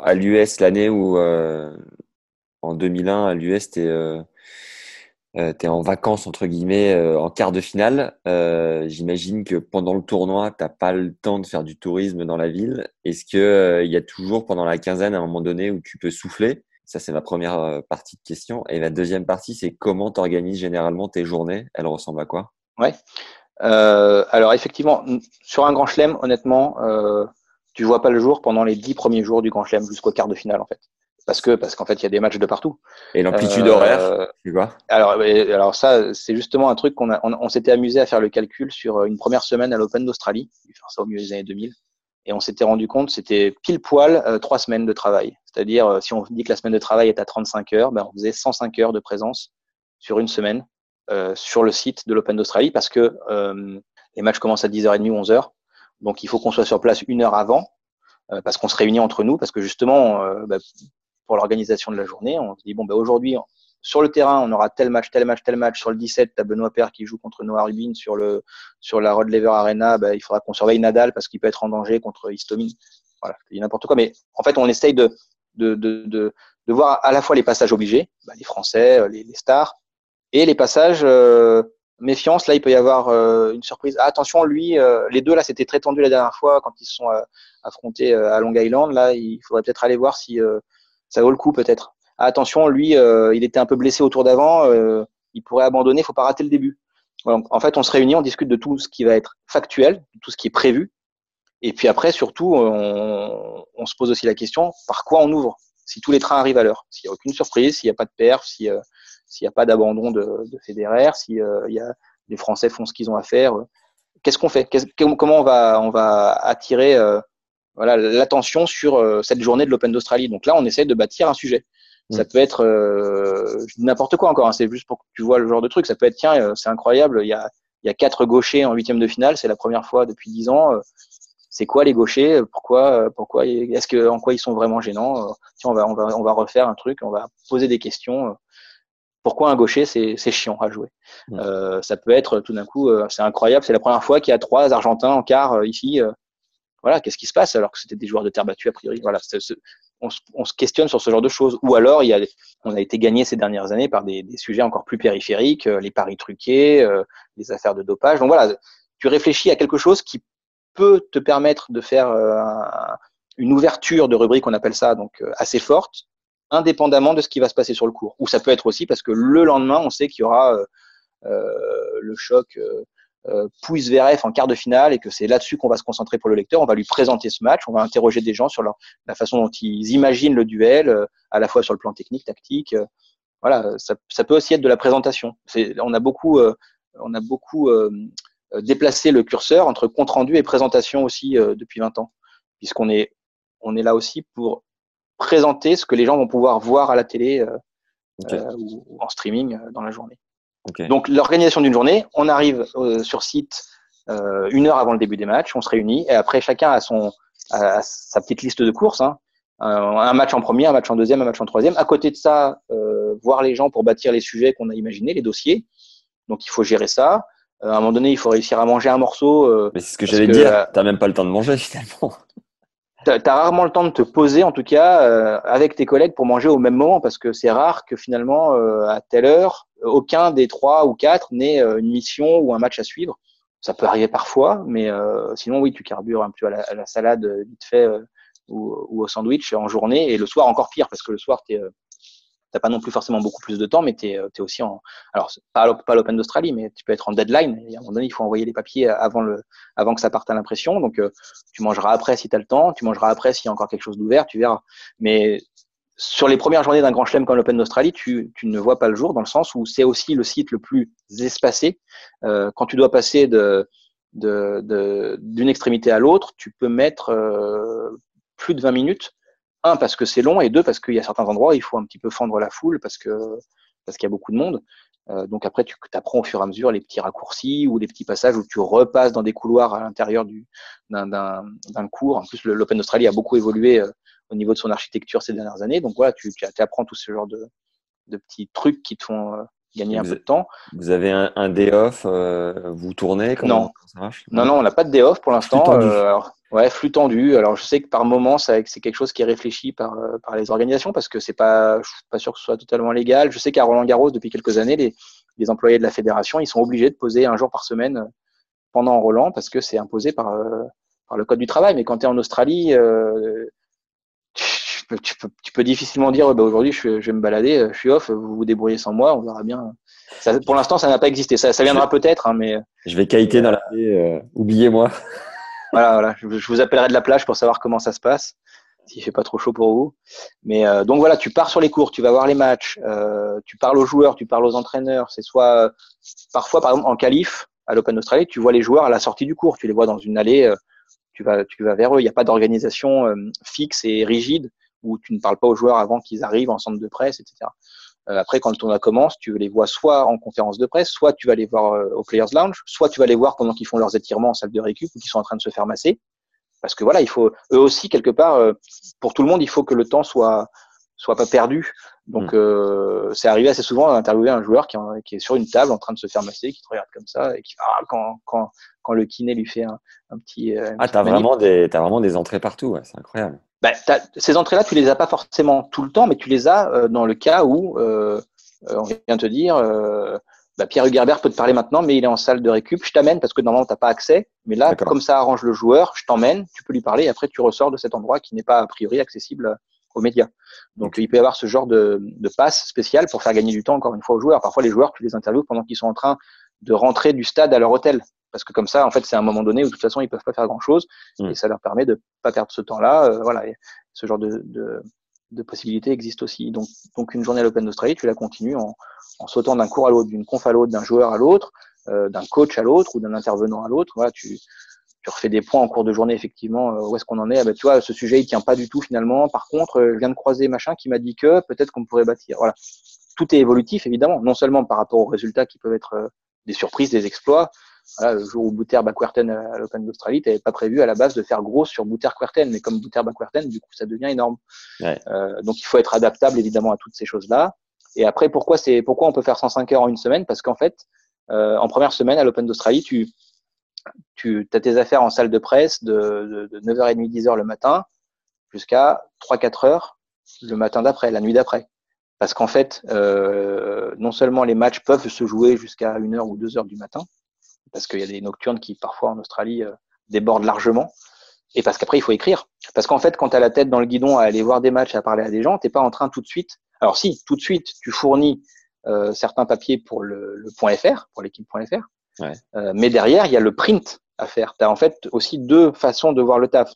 à l'US, l'année où, en 2001, à l'US, tu es euh, es en vacances, entre guillemets, euh, en quart de finale. Euh, J'imagine que pendant le tournoi, tu pas le temps de faire du tourisme dans la ville. Est-ce qu'il euh, il y a toujours, pendant la quinzaine, à un moment donné, où tu peux souffler? Ça, c'est ma première euh, partie de question. Et la deuxième partie, c'est comment tu organises généralement tes journées? Elles ressemblent à quoi? Ouais. alors, effectivement, sur un grand chelem, honnêtement, tu vois pas le jour pendant les dix premiers jours du grand chelem jusqu'au quart de finale, en fait parce que parce qu'en fait il y a des matchs de partout. Et l'amplitude euh, horaire, tu vois Alors alors ça c'est justement un truc qu'on a on, on s'était amusé à faire le calcul sur euh, une première semaine à l'Open d'Australie, faire ça au milieu des années 2000 et on s'était rendu compte c'était pile poil euh, trois semaines de travail. C'est-à-dire euh, si on dit que la semaine de travail est à 35 heures, ben on faisait 105 heures de présence sur une semaine euh, sur le site de l'Open d'Australie parce que les matchs commencent à 10h30 ou 11h. Donc il faut qu'on soit sur place une heure avant parce qu'on se réunit entre nous, parce que justement, euh, bah, pour l'organisation de la journée. On se dit, bon, ben aujourd'hui, sur le terrain, on aura tel match, tel match, tel match. Sur le 17, tu as Benoît Père qui joue contre Noah Rubin. Sur, le, sur la Rod Lever Arena, ben, il faudra qu'on surveille Nadal parce qu'il peut être en danger contre Istomin. Voilà, je dis n'importe quoi. Mais en fait, on essaye de, de, de, de, voir à la fois les passages obligés, ben, les Français, euh, les, stars, et les passages euh, méfiance. Là, il peut y avoir euh, une surprise. Ah, attention, lui, euh, les deux, là, c'était très tendu la dernière fois quand ils se sont affrontés à Long Island. Là, il faudrait peut-être aller voir si ça vaut le coup peut-être. Ah, attention, lui, euh, il était un peu blessé au tour d'avant, euh, il pourrait abandonner, il faut pas rater le début. en fait, on se réunit, on discute de tout ce qui va être factuel, tout ce qui est prévu, Et puis après, surtout, on, se pose aussi la question par quoi on ouvre Si tous les trains arrivent à l'heure, s'il n'y a aucune surprise, s'il n'y a pas de perf, s'il n'y a pas d'abandon de, de fédéraire, si il y a, les Français font ce qu'ils ont à faire, qu'est-ce qu'on fait? Comment on va, on va attirer voilà l'attention sur cette journée de l'Open d'Australie? Donc là, on essaie de bâtir un sujet. Ça mm. peut être euh, n'importe quoi encore. Hein. C'est juste pour que tu vois le genre de truc. Ça peut être tiens, euh, c'est incroyable. Il y a, il y a quatre gauchers en huitième de finale. C'est la première fois depuis dix ans. Euh, c'est quoi les gauchers? Pourquoi Pourquoi Est-ce que en quoi ils sont vraiment gênants? Tiens, on va on va on va refaire un truc. On va poser des questions. Pourquoi un gaucher c'est chiant à jouer mm. euh, Ça peut être tout d'un coup c'est incroyable. C'est la première fois qu'il y a trois Argentins en quart ici. voilà, qu'est-ce qui se passe alors que c'était des joueurs de terre battue a priori? Voilà, on se, questionne sur ce genre de choses. Ou alors, il y a, on a été gagné ces dernières années par des, sujets encore plus périphériques, euh, les paris truqués, euh, les affaires de dopage. Donc voilà, tu réfléchis à quelque chose qui peut te permettre de faire euh, une ouverture de rubrique, on appelle ça, donc assez forte, indépendamment de ce qui va se passer sur le cours. Ou ça peut être aussi parce que le lendemain, on sait qu'il y aura le choc euh, pousse VRF en quart de finale et que c'est là-dessus qu'on va se concentrer pour le lecteur. On va lui présenter ce match, on va interroger des gens sur leur, la façon dont ils imaginent le duel, euh, à la fois sur le plan technique, tactique. Euh, voilà, ça, ça, peut aussi être de la présentation. On a beaucoup, euh, on a beaucoup déplacé le curseur entre compte rendu et présentation aussi depuis 20 ans, puisqu'on est, on est là aussi pour présenter ce que les gens vont pouvoir voir à la télé ou, ou en streaming dans la journée. Donc l'organisation d'une journée, on arrive euh, sur site euh, une heure avant le début des matchs, on se réunit et après chacun a son a sa petite liste de courses. Hein. Un, match en premier, un match en deuxième, un match en troisième. À côté de ça, euh, voir les gens pour bâtir les sujets qu'on a imaginés, les dossiers. Donc il faut gérer ça. à un moment donné, il faut réussir à manger un morceau. Mais c'est ce que j'allais dire. T'as même pas le temps de manger finalement. Tu as, rarement le temps de te poser, en tout cas, euh, avec tes collègues pour manger au même moment, parce que c'est rare que finalement, euh, à telle heure, aucun des trois ou quatre n'ait euh, une mission ou un match à suivre. Ça peut arriver parfois, mais sinon, oui, tu carbures un peu à la, salade vite fait ou, au sandwich en journée, et le soir encore pire, parce que le soir, tu es t'as pas non plus forcément beaucoup plus de temps, mais tu es, euh, aussi en. Alors, pas, l'Open d'Australie, mais tu peux être en deadline. Et à un moment donné, il faut envoyer les papiers avant, le, avant que ça parte à l'impression. Donc, euh, tu mangeras après si tu as le temps, tu mangeras après s'il y a encore quelque chose d'ouvert, tu verras. Mais sur les premières journées d'un grand chelem comme l'Open d'Australie, tu, tu, ne vois pas le jour dans le sens où c'est aussi le site le plus espacé. Euh, quand tu dois passer de d'une de, extrémité à l'autre, tu peux mettre euh, plus de 20 minutes un parce que c'est long et deux parce qu'il y a certains endroits où il faut un petit peu fendre la foule parce que parce qu'il y a beaucoup de monde. Euh, donc après, tu apprends au fur et à mesure les petits raccourcis ou les petits passages où tu repasses dans des couloirs à l'intérieur d'un cours. En plus, l'Open d'Australie a beaucoup évolué euh, au niveau de son architecture ces dernières années. Donc voilà, tu, tu apprends tout ce genre de, de petits trucs qui te font euh, gagner un peu de temps. Vous avez un, un day off, euh, vous tournez comment, non. ça marche? Non. non, on n'a pas de day off pour l'instant. Ouais, flux tendu. Alors je sais que par moment, c'est quelque chose qui est réfléchi par, euh, par les organisations parce que c'est pas, je suis pas sûr que ce soit totalement légal. Je sais qu'à Roland Garros, depuis quelques années, les, les, employés de la fédération, ils sont obligés de poser un jour par semaine euh, pendant Roland parce que c'est imposé par, euh, par le code du travail. Mais quand tu es en Australie, euh, peux, tu, peux, tu, peux, difficilement dire bah, aujourd'hui je, je, vais me balader, je suis off, vous vous débrouillez sans moi, on verra bien. Ça, pour l'instant, ça n'a pas existé. Ça, ça viendra peut-être, hein, mais je vais caïter dans la oubliez-moi voilà, voilà. Je, vous appellerai de la plage pour savoir comment ça se passe, s'il fait pas trop chaud pour vous. Mais euh, donc voilà, tu pars sur les cours, tu vas voir les matchs, euh, tu parles aux joueurs, tu parles aux entraîneurs. C'est soit parfois, par exemple, en qualif à l'Open Australie, tu vois les joueurs à la sortie du cours, tu les vois dans une allée, euh, tu vas, tu vas vers eux. Il n'y a pas d'organisation euh, fixe et rigide où tu ne parles pas aux joueurs avant qu'ils arrivent en centre de presse, etc. Euh, après, quand le tournoi commence, tu les vois soit en conférence de presse, soit tu vas les voir euh, au Players Lounge, soit tu vas les voir pendant qu'ils font leurs étirements en salle de récup ou qu'ils sont en train de se faire masser. Parce que voilà, il faut eux aussi quelque part, euh, pour tout le monde, il faut que le temps soit soit pas perdu. Donc mm. c'est arrivé assez souvent d'interviewer un joueur qui, qui, est sur une table en train de se faire masser, qui te regarde comme ça et qui ah, quand, quand, quand le kiné lui fait un, un petit. ah, t'as vraiment des as vraiment des entrées partout, ouais, c'est incroyable bah, ces entrées-là, tu les as pas forcément tout le temps, mais tu les as euh, dans le cas où euh, euh on vient te dire euh, bah, Pierre Hugerbert peut te parler maintenant, mais il est en salle de récup. Je t'amène parce que normalement t'as pas accès, mais là, comme ça arrange le joueur, je t'emmène, tu peux lui parler et après tu ressors de cet endroit qui n'est pas a priori accessible aux médias. Donc il peut y avoir ce genre de, de passe spécial pour faire gagner du temps encore une fois aux joueurs. Parfois les joueurs, tu les interviews pendant qu'ils sont en train de rentrer du stade à leur hôtel. Parce que comme ça, en fait, c'est un moment donné où de toute façon, ils peuvent pas faire grand-chose Mm. et ça leur permet de pas perdre ce temps-là. Euh, voilà, et ce genre de, de, de possibilités existe aussi. Donc, donc une journée à l'Open d'Australie, tu la continues en, en sautant d'un cours à l'autre, d'une conf à l'autre, d'un joueur à l'autre, euh, d'un coach à l'autre ou d'un intervenant à l'autre. Voilà, tu, tu refais des points en cours de journée, effectivement, euh, où est-ce qu'on en est ah ben, Tu vois, ce sujet, il tient pas du tout finalement. Par contre, euh, je viens de croiser machin qui m'a dit que peut-être qu'on pourrait bâtir. Voilà. Tout est évolutif, évidemment, non seulement par rapport aux résultats qui peuvent être euh, des surprises, des exploits. Voilà, le jour où Bouter bat Querten à l'Open d'Australie, tu n'avais pas prévu à la base de faire gros sur Bouter Querten, mais comme Bouter bat Querten, du coup, ça devient énorme. Ouais. Euh, donc, il faut être adaptable, évidemment, à toutes ces choses-là. Et après, pourquoi c'est pourquoi on peut faire 105 heures en une semaine? Parce qu'en fait, euh, en première semaine à l'Open d'Australie, tu tu as tes affaires en salle de presse de, de, de 9h30, 10h le matin jusqu'à 3-4 heures le matin d'après, la nuit d'après. Parce qu'en fait, euh, non seulement les matchs peuvent se jouer jusqu'à 1h ou 2h du matin, parce qu'il y a des nocturnes qui parfois en Australie euh, débordent largement, et parce qu'après il faut écrire. Parce qu'en fait, quand tu as la tête dans le guidon à aller voir des matchs, à parler à des gens, t'es pas en train tout de suite. Alors si, tout de suite, tu fournis euh, certains papiers pour le, le point .fr, pour l'équipe .fr, Ouais. euh, mais derrière, il y a le print à faire. Tu as en fait aussi deux façons de voir le taf.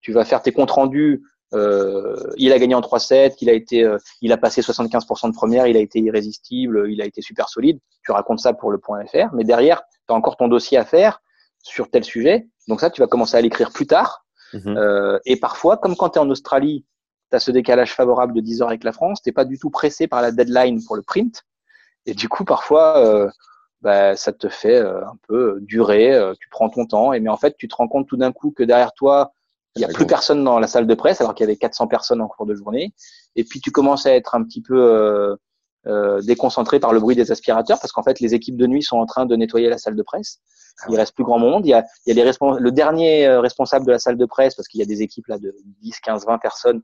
Tu vas faire tes comptes rendus. Euh, il a gagné en 3-7, il a été, euh, il a passé 75% de première, il a été irrésistible, il a été super solide. Tu racontes ça pour le point .fr, mais derrière, tu as encore ton dossier à faire sur tel sujet. Donc ça, tu vas commencer à l'écrire plus tard. Mhm. Euh, et parfois, comme quand tu es en Australie, tu as ce décalage favorable de 10 heures avec la France, t'es pas du tout pressé par la deadline pour le print. Et du coup, parfois, euh, bah, ça te fait euh, un peu durer, euh, tu prends ton temps, et mais en fait, tu te rends compte tout d'un coup que derrière toi, il n'y a plus personne dans la salle de presse, alors qu'il y avait 400 personnes en cours de journée. Et puis, tu commences à être un petit peu euh, euh, déconcentré par le bruit des aspirateurs, parce qu'en fait, les équipes de nuit sont en train de nettoyer la salle de presse. Ah Il reste plus grand monde. Il y a, il y a les respons- le dernier euh, responsable de la salle de presse, parce qu'il y a des équipes là de 10, 15, 20 personnes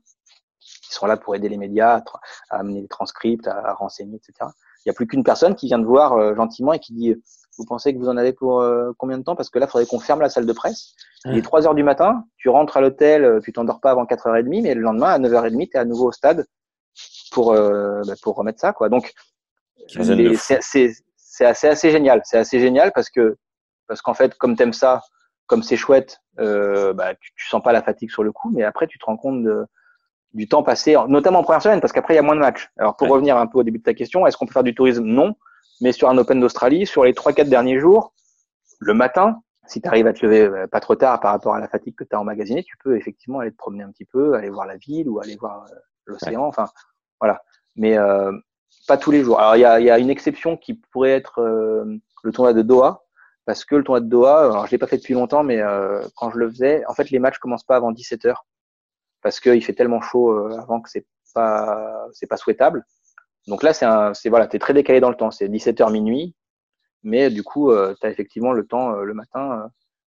qui sont là pour aider les médias à, amener les transcripts, à, à renseigner, etc. Il n'y a plus qu'une personne qui vient de voir euh, gentiment et qui dit Vous pensez que vous en avez pour euh, combien de temps? Parce que là, il faudrait qu'on ferme la salle de presse. Il est 3 heures du matin, tu rentres à l'hôtel, euh, tu t'endors pas avant 4h30, mais le lendemain, à 9h30, tu es à nouveau au stade pour, euh, bah, pour remettre ça. quoi. Donc, c'est assez, assez génial. C'est assez génial parce que, parce qu'en fait, comme t'aimes ça, comme c'est chouette, euh, bah, tu, tu sens pas la fatigue sur le coup, mais après, tu te rends compte de, du temps passé, en- notamment en première semaine, parce qu'après, il y a moins de matchs. Alors, pour Ouais. revenir un peu au début de ta question, est-ce qu'on peut faire du tourisme? Non. Mais sur un Open d'Australie, sur les 3-4 derniers jours, le matin, si tu arrives à te lever euh, pas trop tard par rapport à la fatigue que tu as emmagasinée, tu peux effectivement aller te promener un petit peu, aller voir la ville ou aller voir euh, l'océan. Enfin, voilà. Mais euh, pas tous les jours. Alors, il y a, il y a une exception qui pourrait être euh, le tournoi de Doha, parce que le tournoi de Doha, alors je l'ai pas fait depuis longtemps, mais euh, quand je le faisais, en fait, les matchs commencent pas avant 17 heures, parce qu'il fait tellement chaud euh, avant que c'est pas c'est pas souhaitable. Donc là, c'est un, c'est voilà, t'es très décalé dans le temps, c'est 17 heures minuit, mais du coup, euh, tu as effectivement le temps euh, le matin. euh,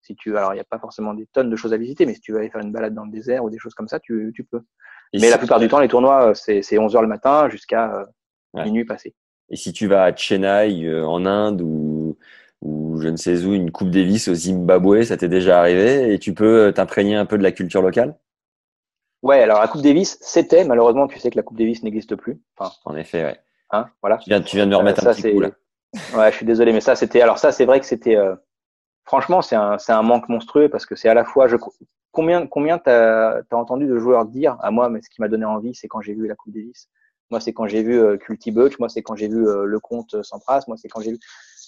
si tu, alors il n'y a pas forcément des tonnes de choses à visiter, mais si tu veux aller faire une balade dans le désert ou des choses comme ça, tu, tu peux. Et mais si- la plupart du temps, les tournois, euh, c'est c'est 11 heures le matin jusqu'à euh, Ouais. minuit passé. Et si tu vas à Chennai, euh, en Inde, ou, ou je ne sais où, une Coupe Davis au Zimbabwe, ça t'est déjà arrivé, et tu peux t'imprégner un peu de la culture locale? Ouais, alors la Coupe Davis, c'était malheureusement, tu sais que la Coupe Davis n'existe plus. Enfin, En effet, ouais. hein, voilà. Tu viens, tu viens de me remettre Euh, un ça, petit coup, là. Ouais, je suis désolé, mais ça, c'était. Alors ça, c'est vrai que c'était. euh, Franchement, c'est un, c'est un manque monstrueux parce que c'est à la fois. Je... Combien, combien t'as as entendu de joueurs dire à moi, mais ce qui m'a donné envie, c'est quand j'ai vu la Coupe Davis. Moi, c'est quand j'ai vu euh, Culty Butch. Moi, c'est quand j'ai vu euh, Le Comte Sampras. Moi, c'est quand j'ai vu.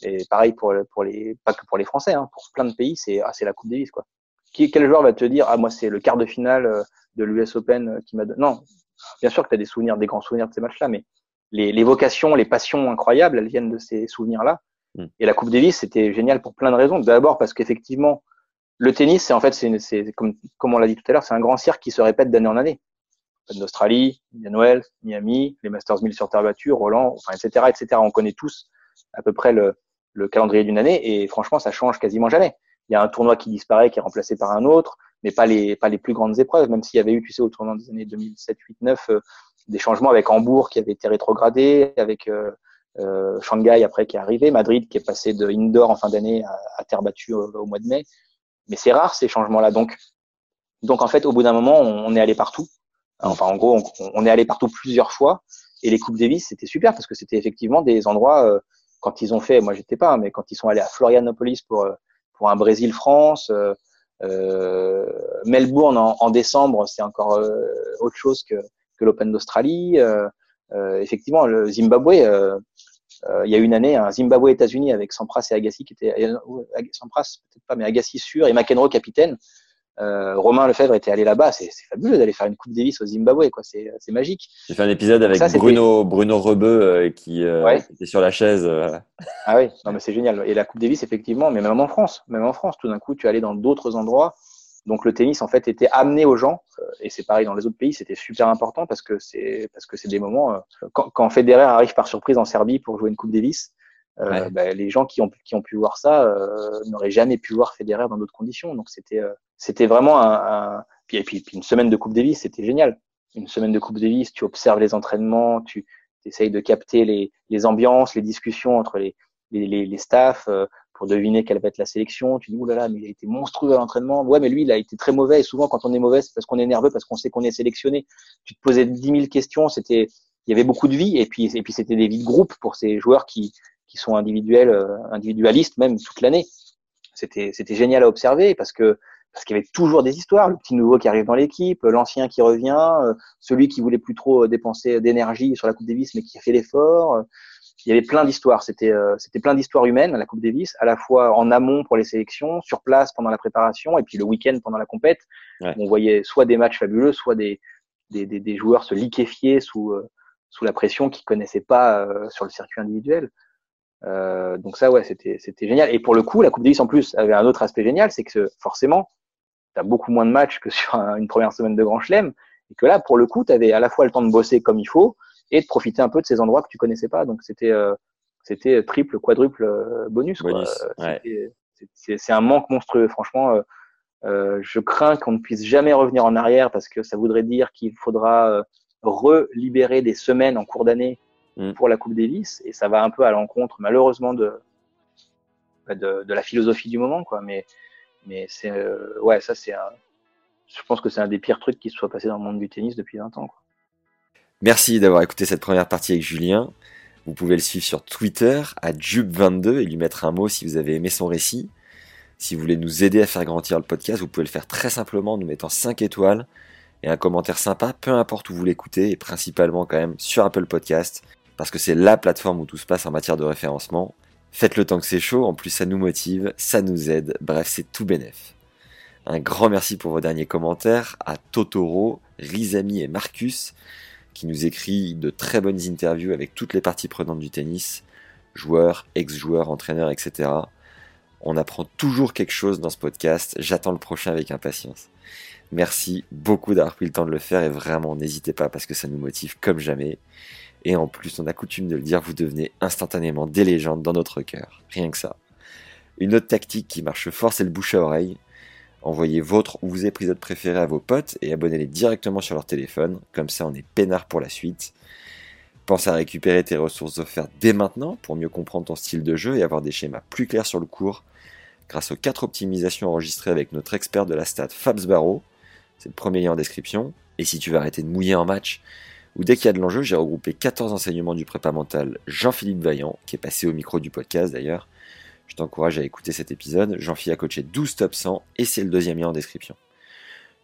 Et pareil pour pour les pas que pour les Français, hein, pour plein de pays, c'est ah, c'est la Coupe Davis quoi. Qui, quel joueur va te dire ah moi c'est le quart de finale euh, de l'US Open euh, qui m'a donné. Non, bien sûr que tu as des souvenirs, des grands souvenirs de ces matchs-là, mais les, les vocations, les passions incroyables, elles viennent de ces souvenirs-là. Mm. Et la Coupe Davis, c'était génial pour plein de raisons. D'abord parce qu'effectivement, le tennis, c'est en fait, c'est comme, comme on l'a dit tout à l'heure, c'est un grand cirque qui se répète d'année en année. D'Australie, Indian Wells, Miami, les Masters 1000 sur terre battue, Roland, enfin, etc., etc. On connaît tous à peu près le, le calendrier d'une année et franchement, ça change quasiment jamais. Il y a un tournoi qui disparaît, qui est remplacé par un autre, mais pas les, pas les plus grandes épreuves, même s'il y avait eu, tu sais, au tournant des années 2007, 8, 9, euh, des changements avec Hambourg qui avait été rétrogradé, avec euh, euh, Shanghai après qui est arrivé, Madrid qui est passé de indoor en fin d'année à, terre battue au, au mois de mai. Mais c'est rare ces changements-là. Donc, donc en fait, au bout d'un moment, on, est allé partout. Enfin, en gros, on, est allé partout plusieurs fois. Et les Coupes Davis, c'était super parce que c'était effectivement des endroits euh, quand ils ont fait, moi j'étais pas, mais quand ils sont allés à Florianopolis pour pour un Brésil-France, Melbourne en, décembre, c'est encore autre chose que que l'Open d'Australie. effectivement, le Zimbabwe, il y a une année, un Zimbabwe-États-Unis avec Sampras et Agassi qui était Sampras peut-être pas, mais Agassi sûr et McEnroe capitaine. Euh, Romain Lefebvre était allé là-bas, c'est fabuleux d'aller faire une Coupe Davis au Zimbabwe, quoi. C'est magique. J'ai fait un épisode avec Bruno Bruno Rebeu euh, qui euh, était sur la chaise. Ah oui, non mais c'est génial. Et la Coupe Davis, effectivement, mais même en France, même en France, tout d'un coup, tu allais dans d'autres endroits. Donc le tennis en fait était amené aux gens et c'est pareil dans les autres pays, c'était super important parce que c'est parce que c'est des moments quand, quand Federer arrive par surprise en Serbie pour jouer une Coupe Davis, euh, bah, les gens qui ont, qui ont pu voir ça euh, n'auraient jamais pu voir Federer dans d'autres conditions. Donc c'était euh, c'était vraiment un, un... Puis, et puis, puis, une semaine de Coupe Davis, c'était génial. Une semaine de Coupe Davis, tu observes les entraînements, tu essayes de capter les, les ambiances, les discussions entre les, les, les, les staffs euh, pour deviner quelle va être la sélection. Tu dis, oulala, là là, mais il a été monstrueux à l'entraînement. Ouais, mais lui, il a été très mauvais. Et souvent, quand on est mauvais, c'est parce qu'on est nerveux, parce qu'on sait qu'on est sélectionné. Tu te posais dix mille questions. C'était, il y avait beaucoup de vie. Et puis, et puis c'était des vies de groupe pour ces joueurs qui, qui sont individuels, euh, individualistes même toute l'année. C'était c'était génial à observer parce que parce qu'il y avait toujours des histoires, le petit nouveau qui arrive dans l'équipe, l'ancien qui revient, euh, celui qui voulait plus trop dépenser d'énergie sur la Coupe Davis mais qui a fait l'effort. Il y avait plein d'histoires, c'était c'était plein d'histoires humaines à la Coupe Davis, à la fois en amont pour les sélections, sur place pendant la préparation et puis le week-end pendant la compète. On voyait soit des matchs fabuleux, soit des des, des, des joueurs se liquéfier sous euh, sous la pression qu'ils connaissaient pas sur le circuit individuel. Euh, donc ça, ouais, c'était c'était génial. Et pour le coup, la Coupe Davis en plus avait un autre aspect génial, c'est que forcément, tu as beaucoup moins de matchs que sur une première semaine de Grand Chelem, et que là, pour le coup, tu avais à la fois le temps de bosser comme il faut et de profiter un peu de ces endroits que tu connaissais pas. Donc c'était euh, c'était triple, quadruple euh, bonus. bonus C'est un manque monstrueux, franchement. Euh, je crains qu'on ne puisse jamais revenir en arrière parce que ça voudrait dire qu'il faudra relibérer des semaines en cours d'année Mm. pour la Coupe Davis et ça va un peu à l'encontre malheureusement de, bah, de, de la philosophie du moment quoi mais mais c'est euh, ouais ça c'est un je pense que c'est un des pires trucs qui se soit passé dans le monde du tennis depuis 20 ans quoi. Merci d'avoir écouté cette première partie avec Julien. Vous pouvez le suivre sur Twitter à Jube22 et lui mettre un mot si vous avez aimé son récit. Si vous voulez nous aider à faire grandir le podcast, vous pouvez le faire très simplement en nous mettant 5 étoiles et un commentaire sympa, peu importe où vous l'écoutez, et principalement quand même sur Apple Podcast parce que c'est la plateforme où tout se passe en matière de référencement. Faites le temps que c'est chaud, en plus ça nous motive, ça nous aide, bref c'est tout bénef. Un grand merci pour vos derniers commentaires à Totoro, Rizami et Marcus, qui nous écrit de très bonnes interviews avec toutes les parties prenantes du tennis, joueurs, ex-joueurs, entraîneurs, etc. On apprend toujours quelque chose dans ce podcast, j'attends le prochain avec impatience. Merci beaucoup d'avoir pris le temps de le faire et vraiment n'hésitez pas parce que ça nous motive comme jamais. Et en plus, on a coutume de le dire, vous devenez instantanément des légendes dans notre cœur. Rien que ça. Une autre tactique qui marche fort, c'est le bouche à oreille. Envoyez votre ou vos épisodes préférés à vos potes et abonnez-les directement sur leur téléphone. Comme ça, on est peinard pour la suite. Pense à récupérer tes ressources offertes dès maintenant pour mieux comprendre ton style de jeu et avoir des schémas plus clairs sur le cours grâce aux 4 optimisations enregistrées avec notre expert de la stat Fabs Barrow. C'est le premier lien en description. Et si tu veux arrêter de mouiller en match, dès qu'il y a de l'enjeu, j'ai regroupé 14 enseignements du prépa mental Jean-Philippe Vaillant, qui est passé au micro du podcast d'ailleurs. Je t'encourage à écouter cet épisode. Jean-Philippe a coaché 12 top 100 et c'est le deuxième lien en description.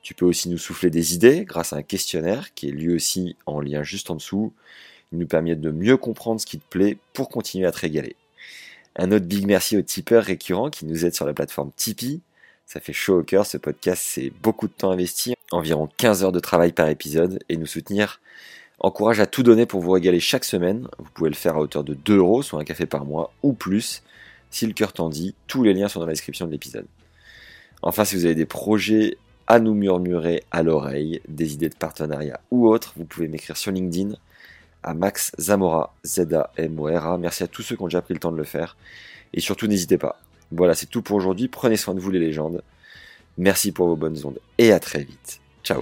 Tu peux aussi nous souffler des idées grâce à un questionnaire qui est lui aussi en lien juste en dessous. Il nous permet de mieux comprendre ce qui te plaît pour continuer à te régaler. Un autre big merci aux tipeurs récurrents qui nous aident sur la plateforme Tipeee. Ça fait chaud au cœur, ce podcast, c'est beaucoup de temps investi, environ 15 heures de travail par épisode, et nous soutenir encourage à tout donner pour vous régaler chaque semaine. Vous pouvez le faire à hauteur de 2 euros, soit un café par mois, ou plus. Si le cœur t'en dit, tous les liens sont dans la description de l'épisode. Enfin, si vous avez des projets à nous murmurer à l'oreille, des idées de partenariat ou autres, vous pouvez m'écrire sur LinkedIn à Max Zamora, Z-A-M-O-R-A. Merci à tous ceux qui ont déjà pris le temps de le faire. Et surtout, n'hésitez pas, voilà, c'est tout pour aujourd'hui. Prenez soin de vous les légendes. Merci pour vos bonnes ondes et à très vite. Ciao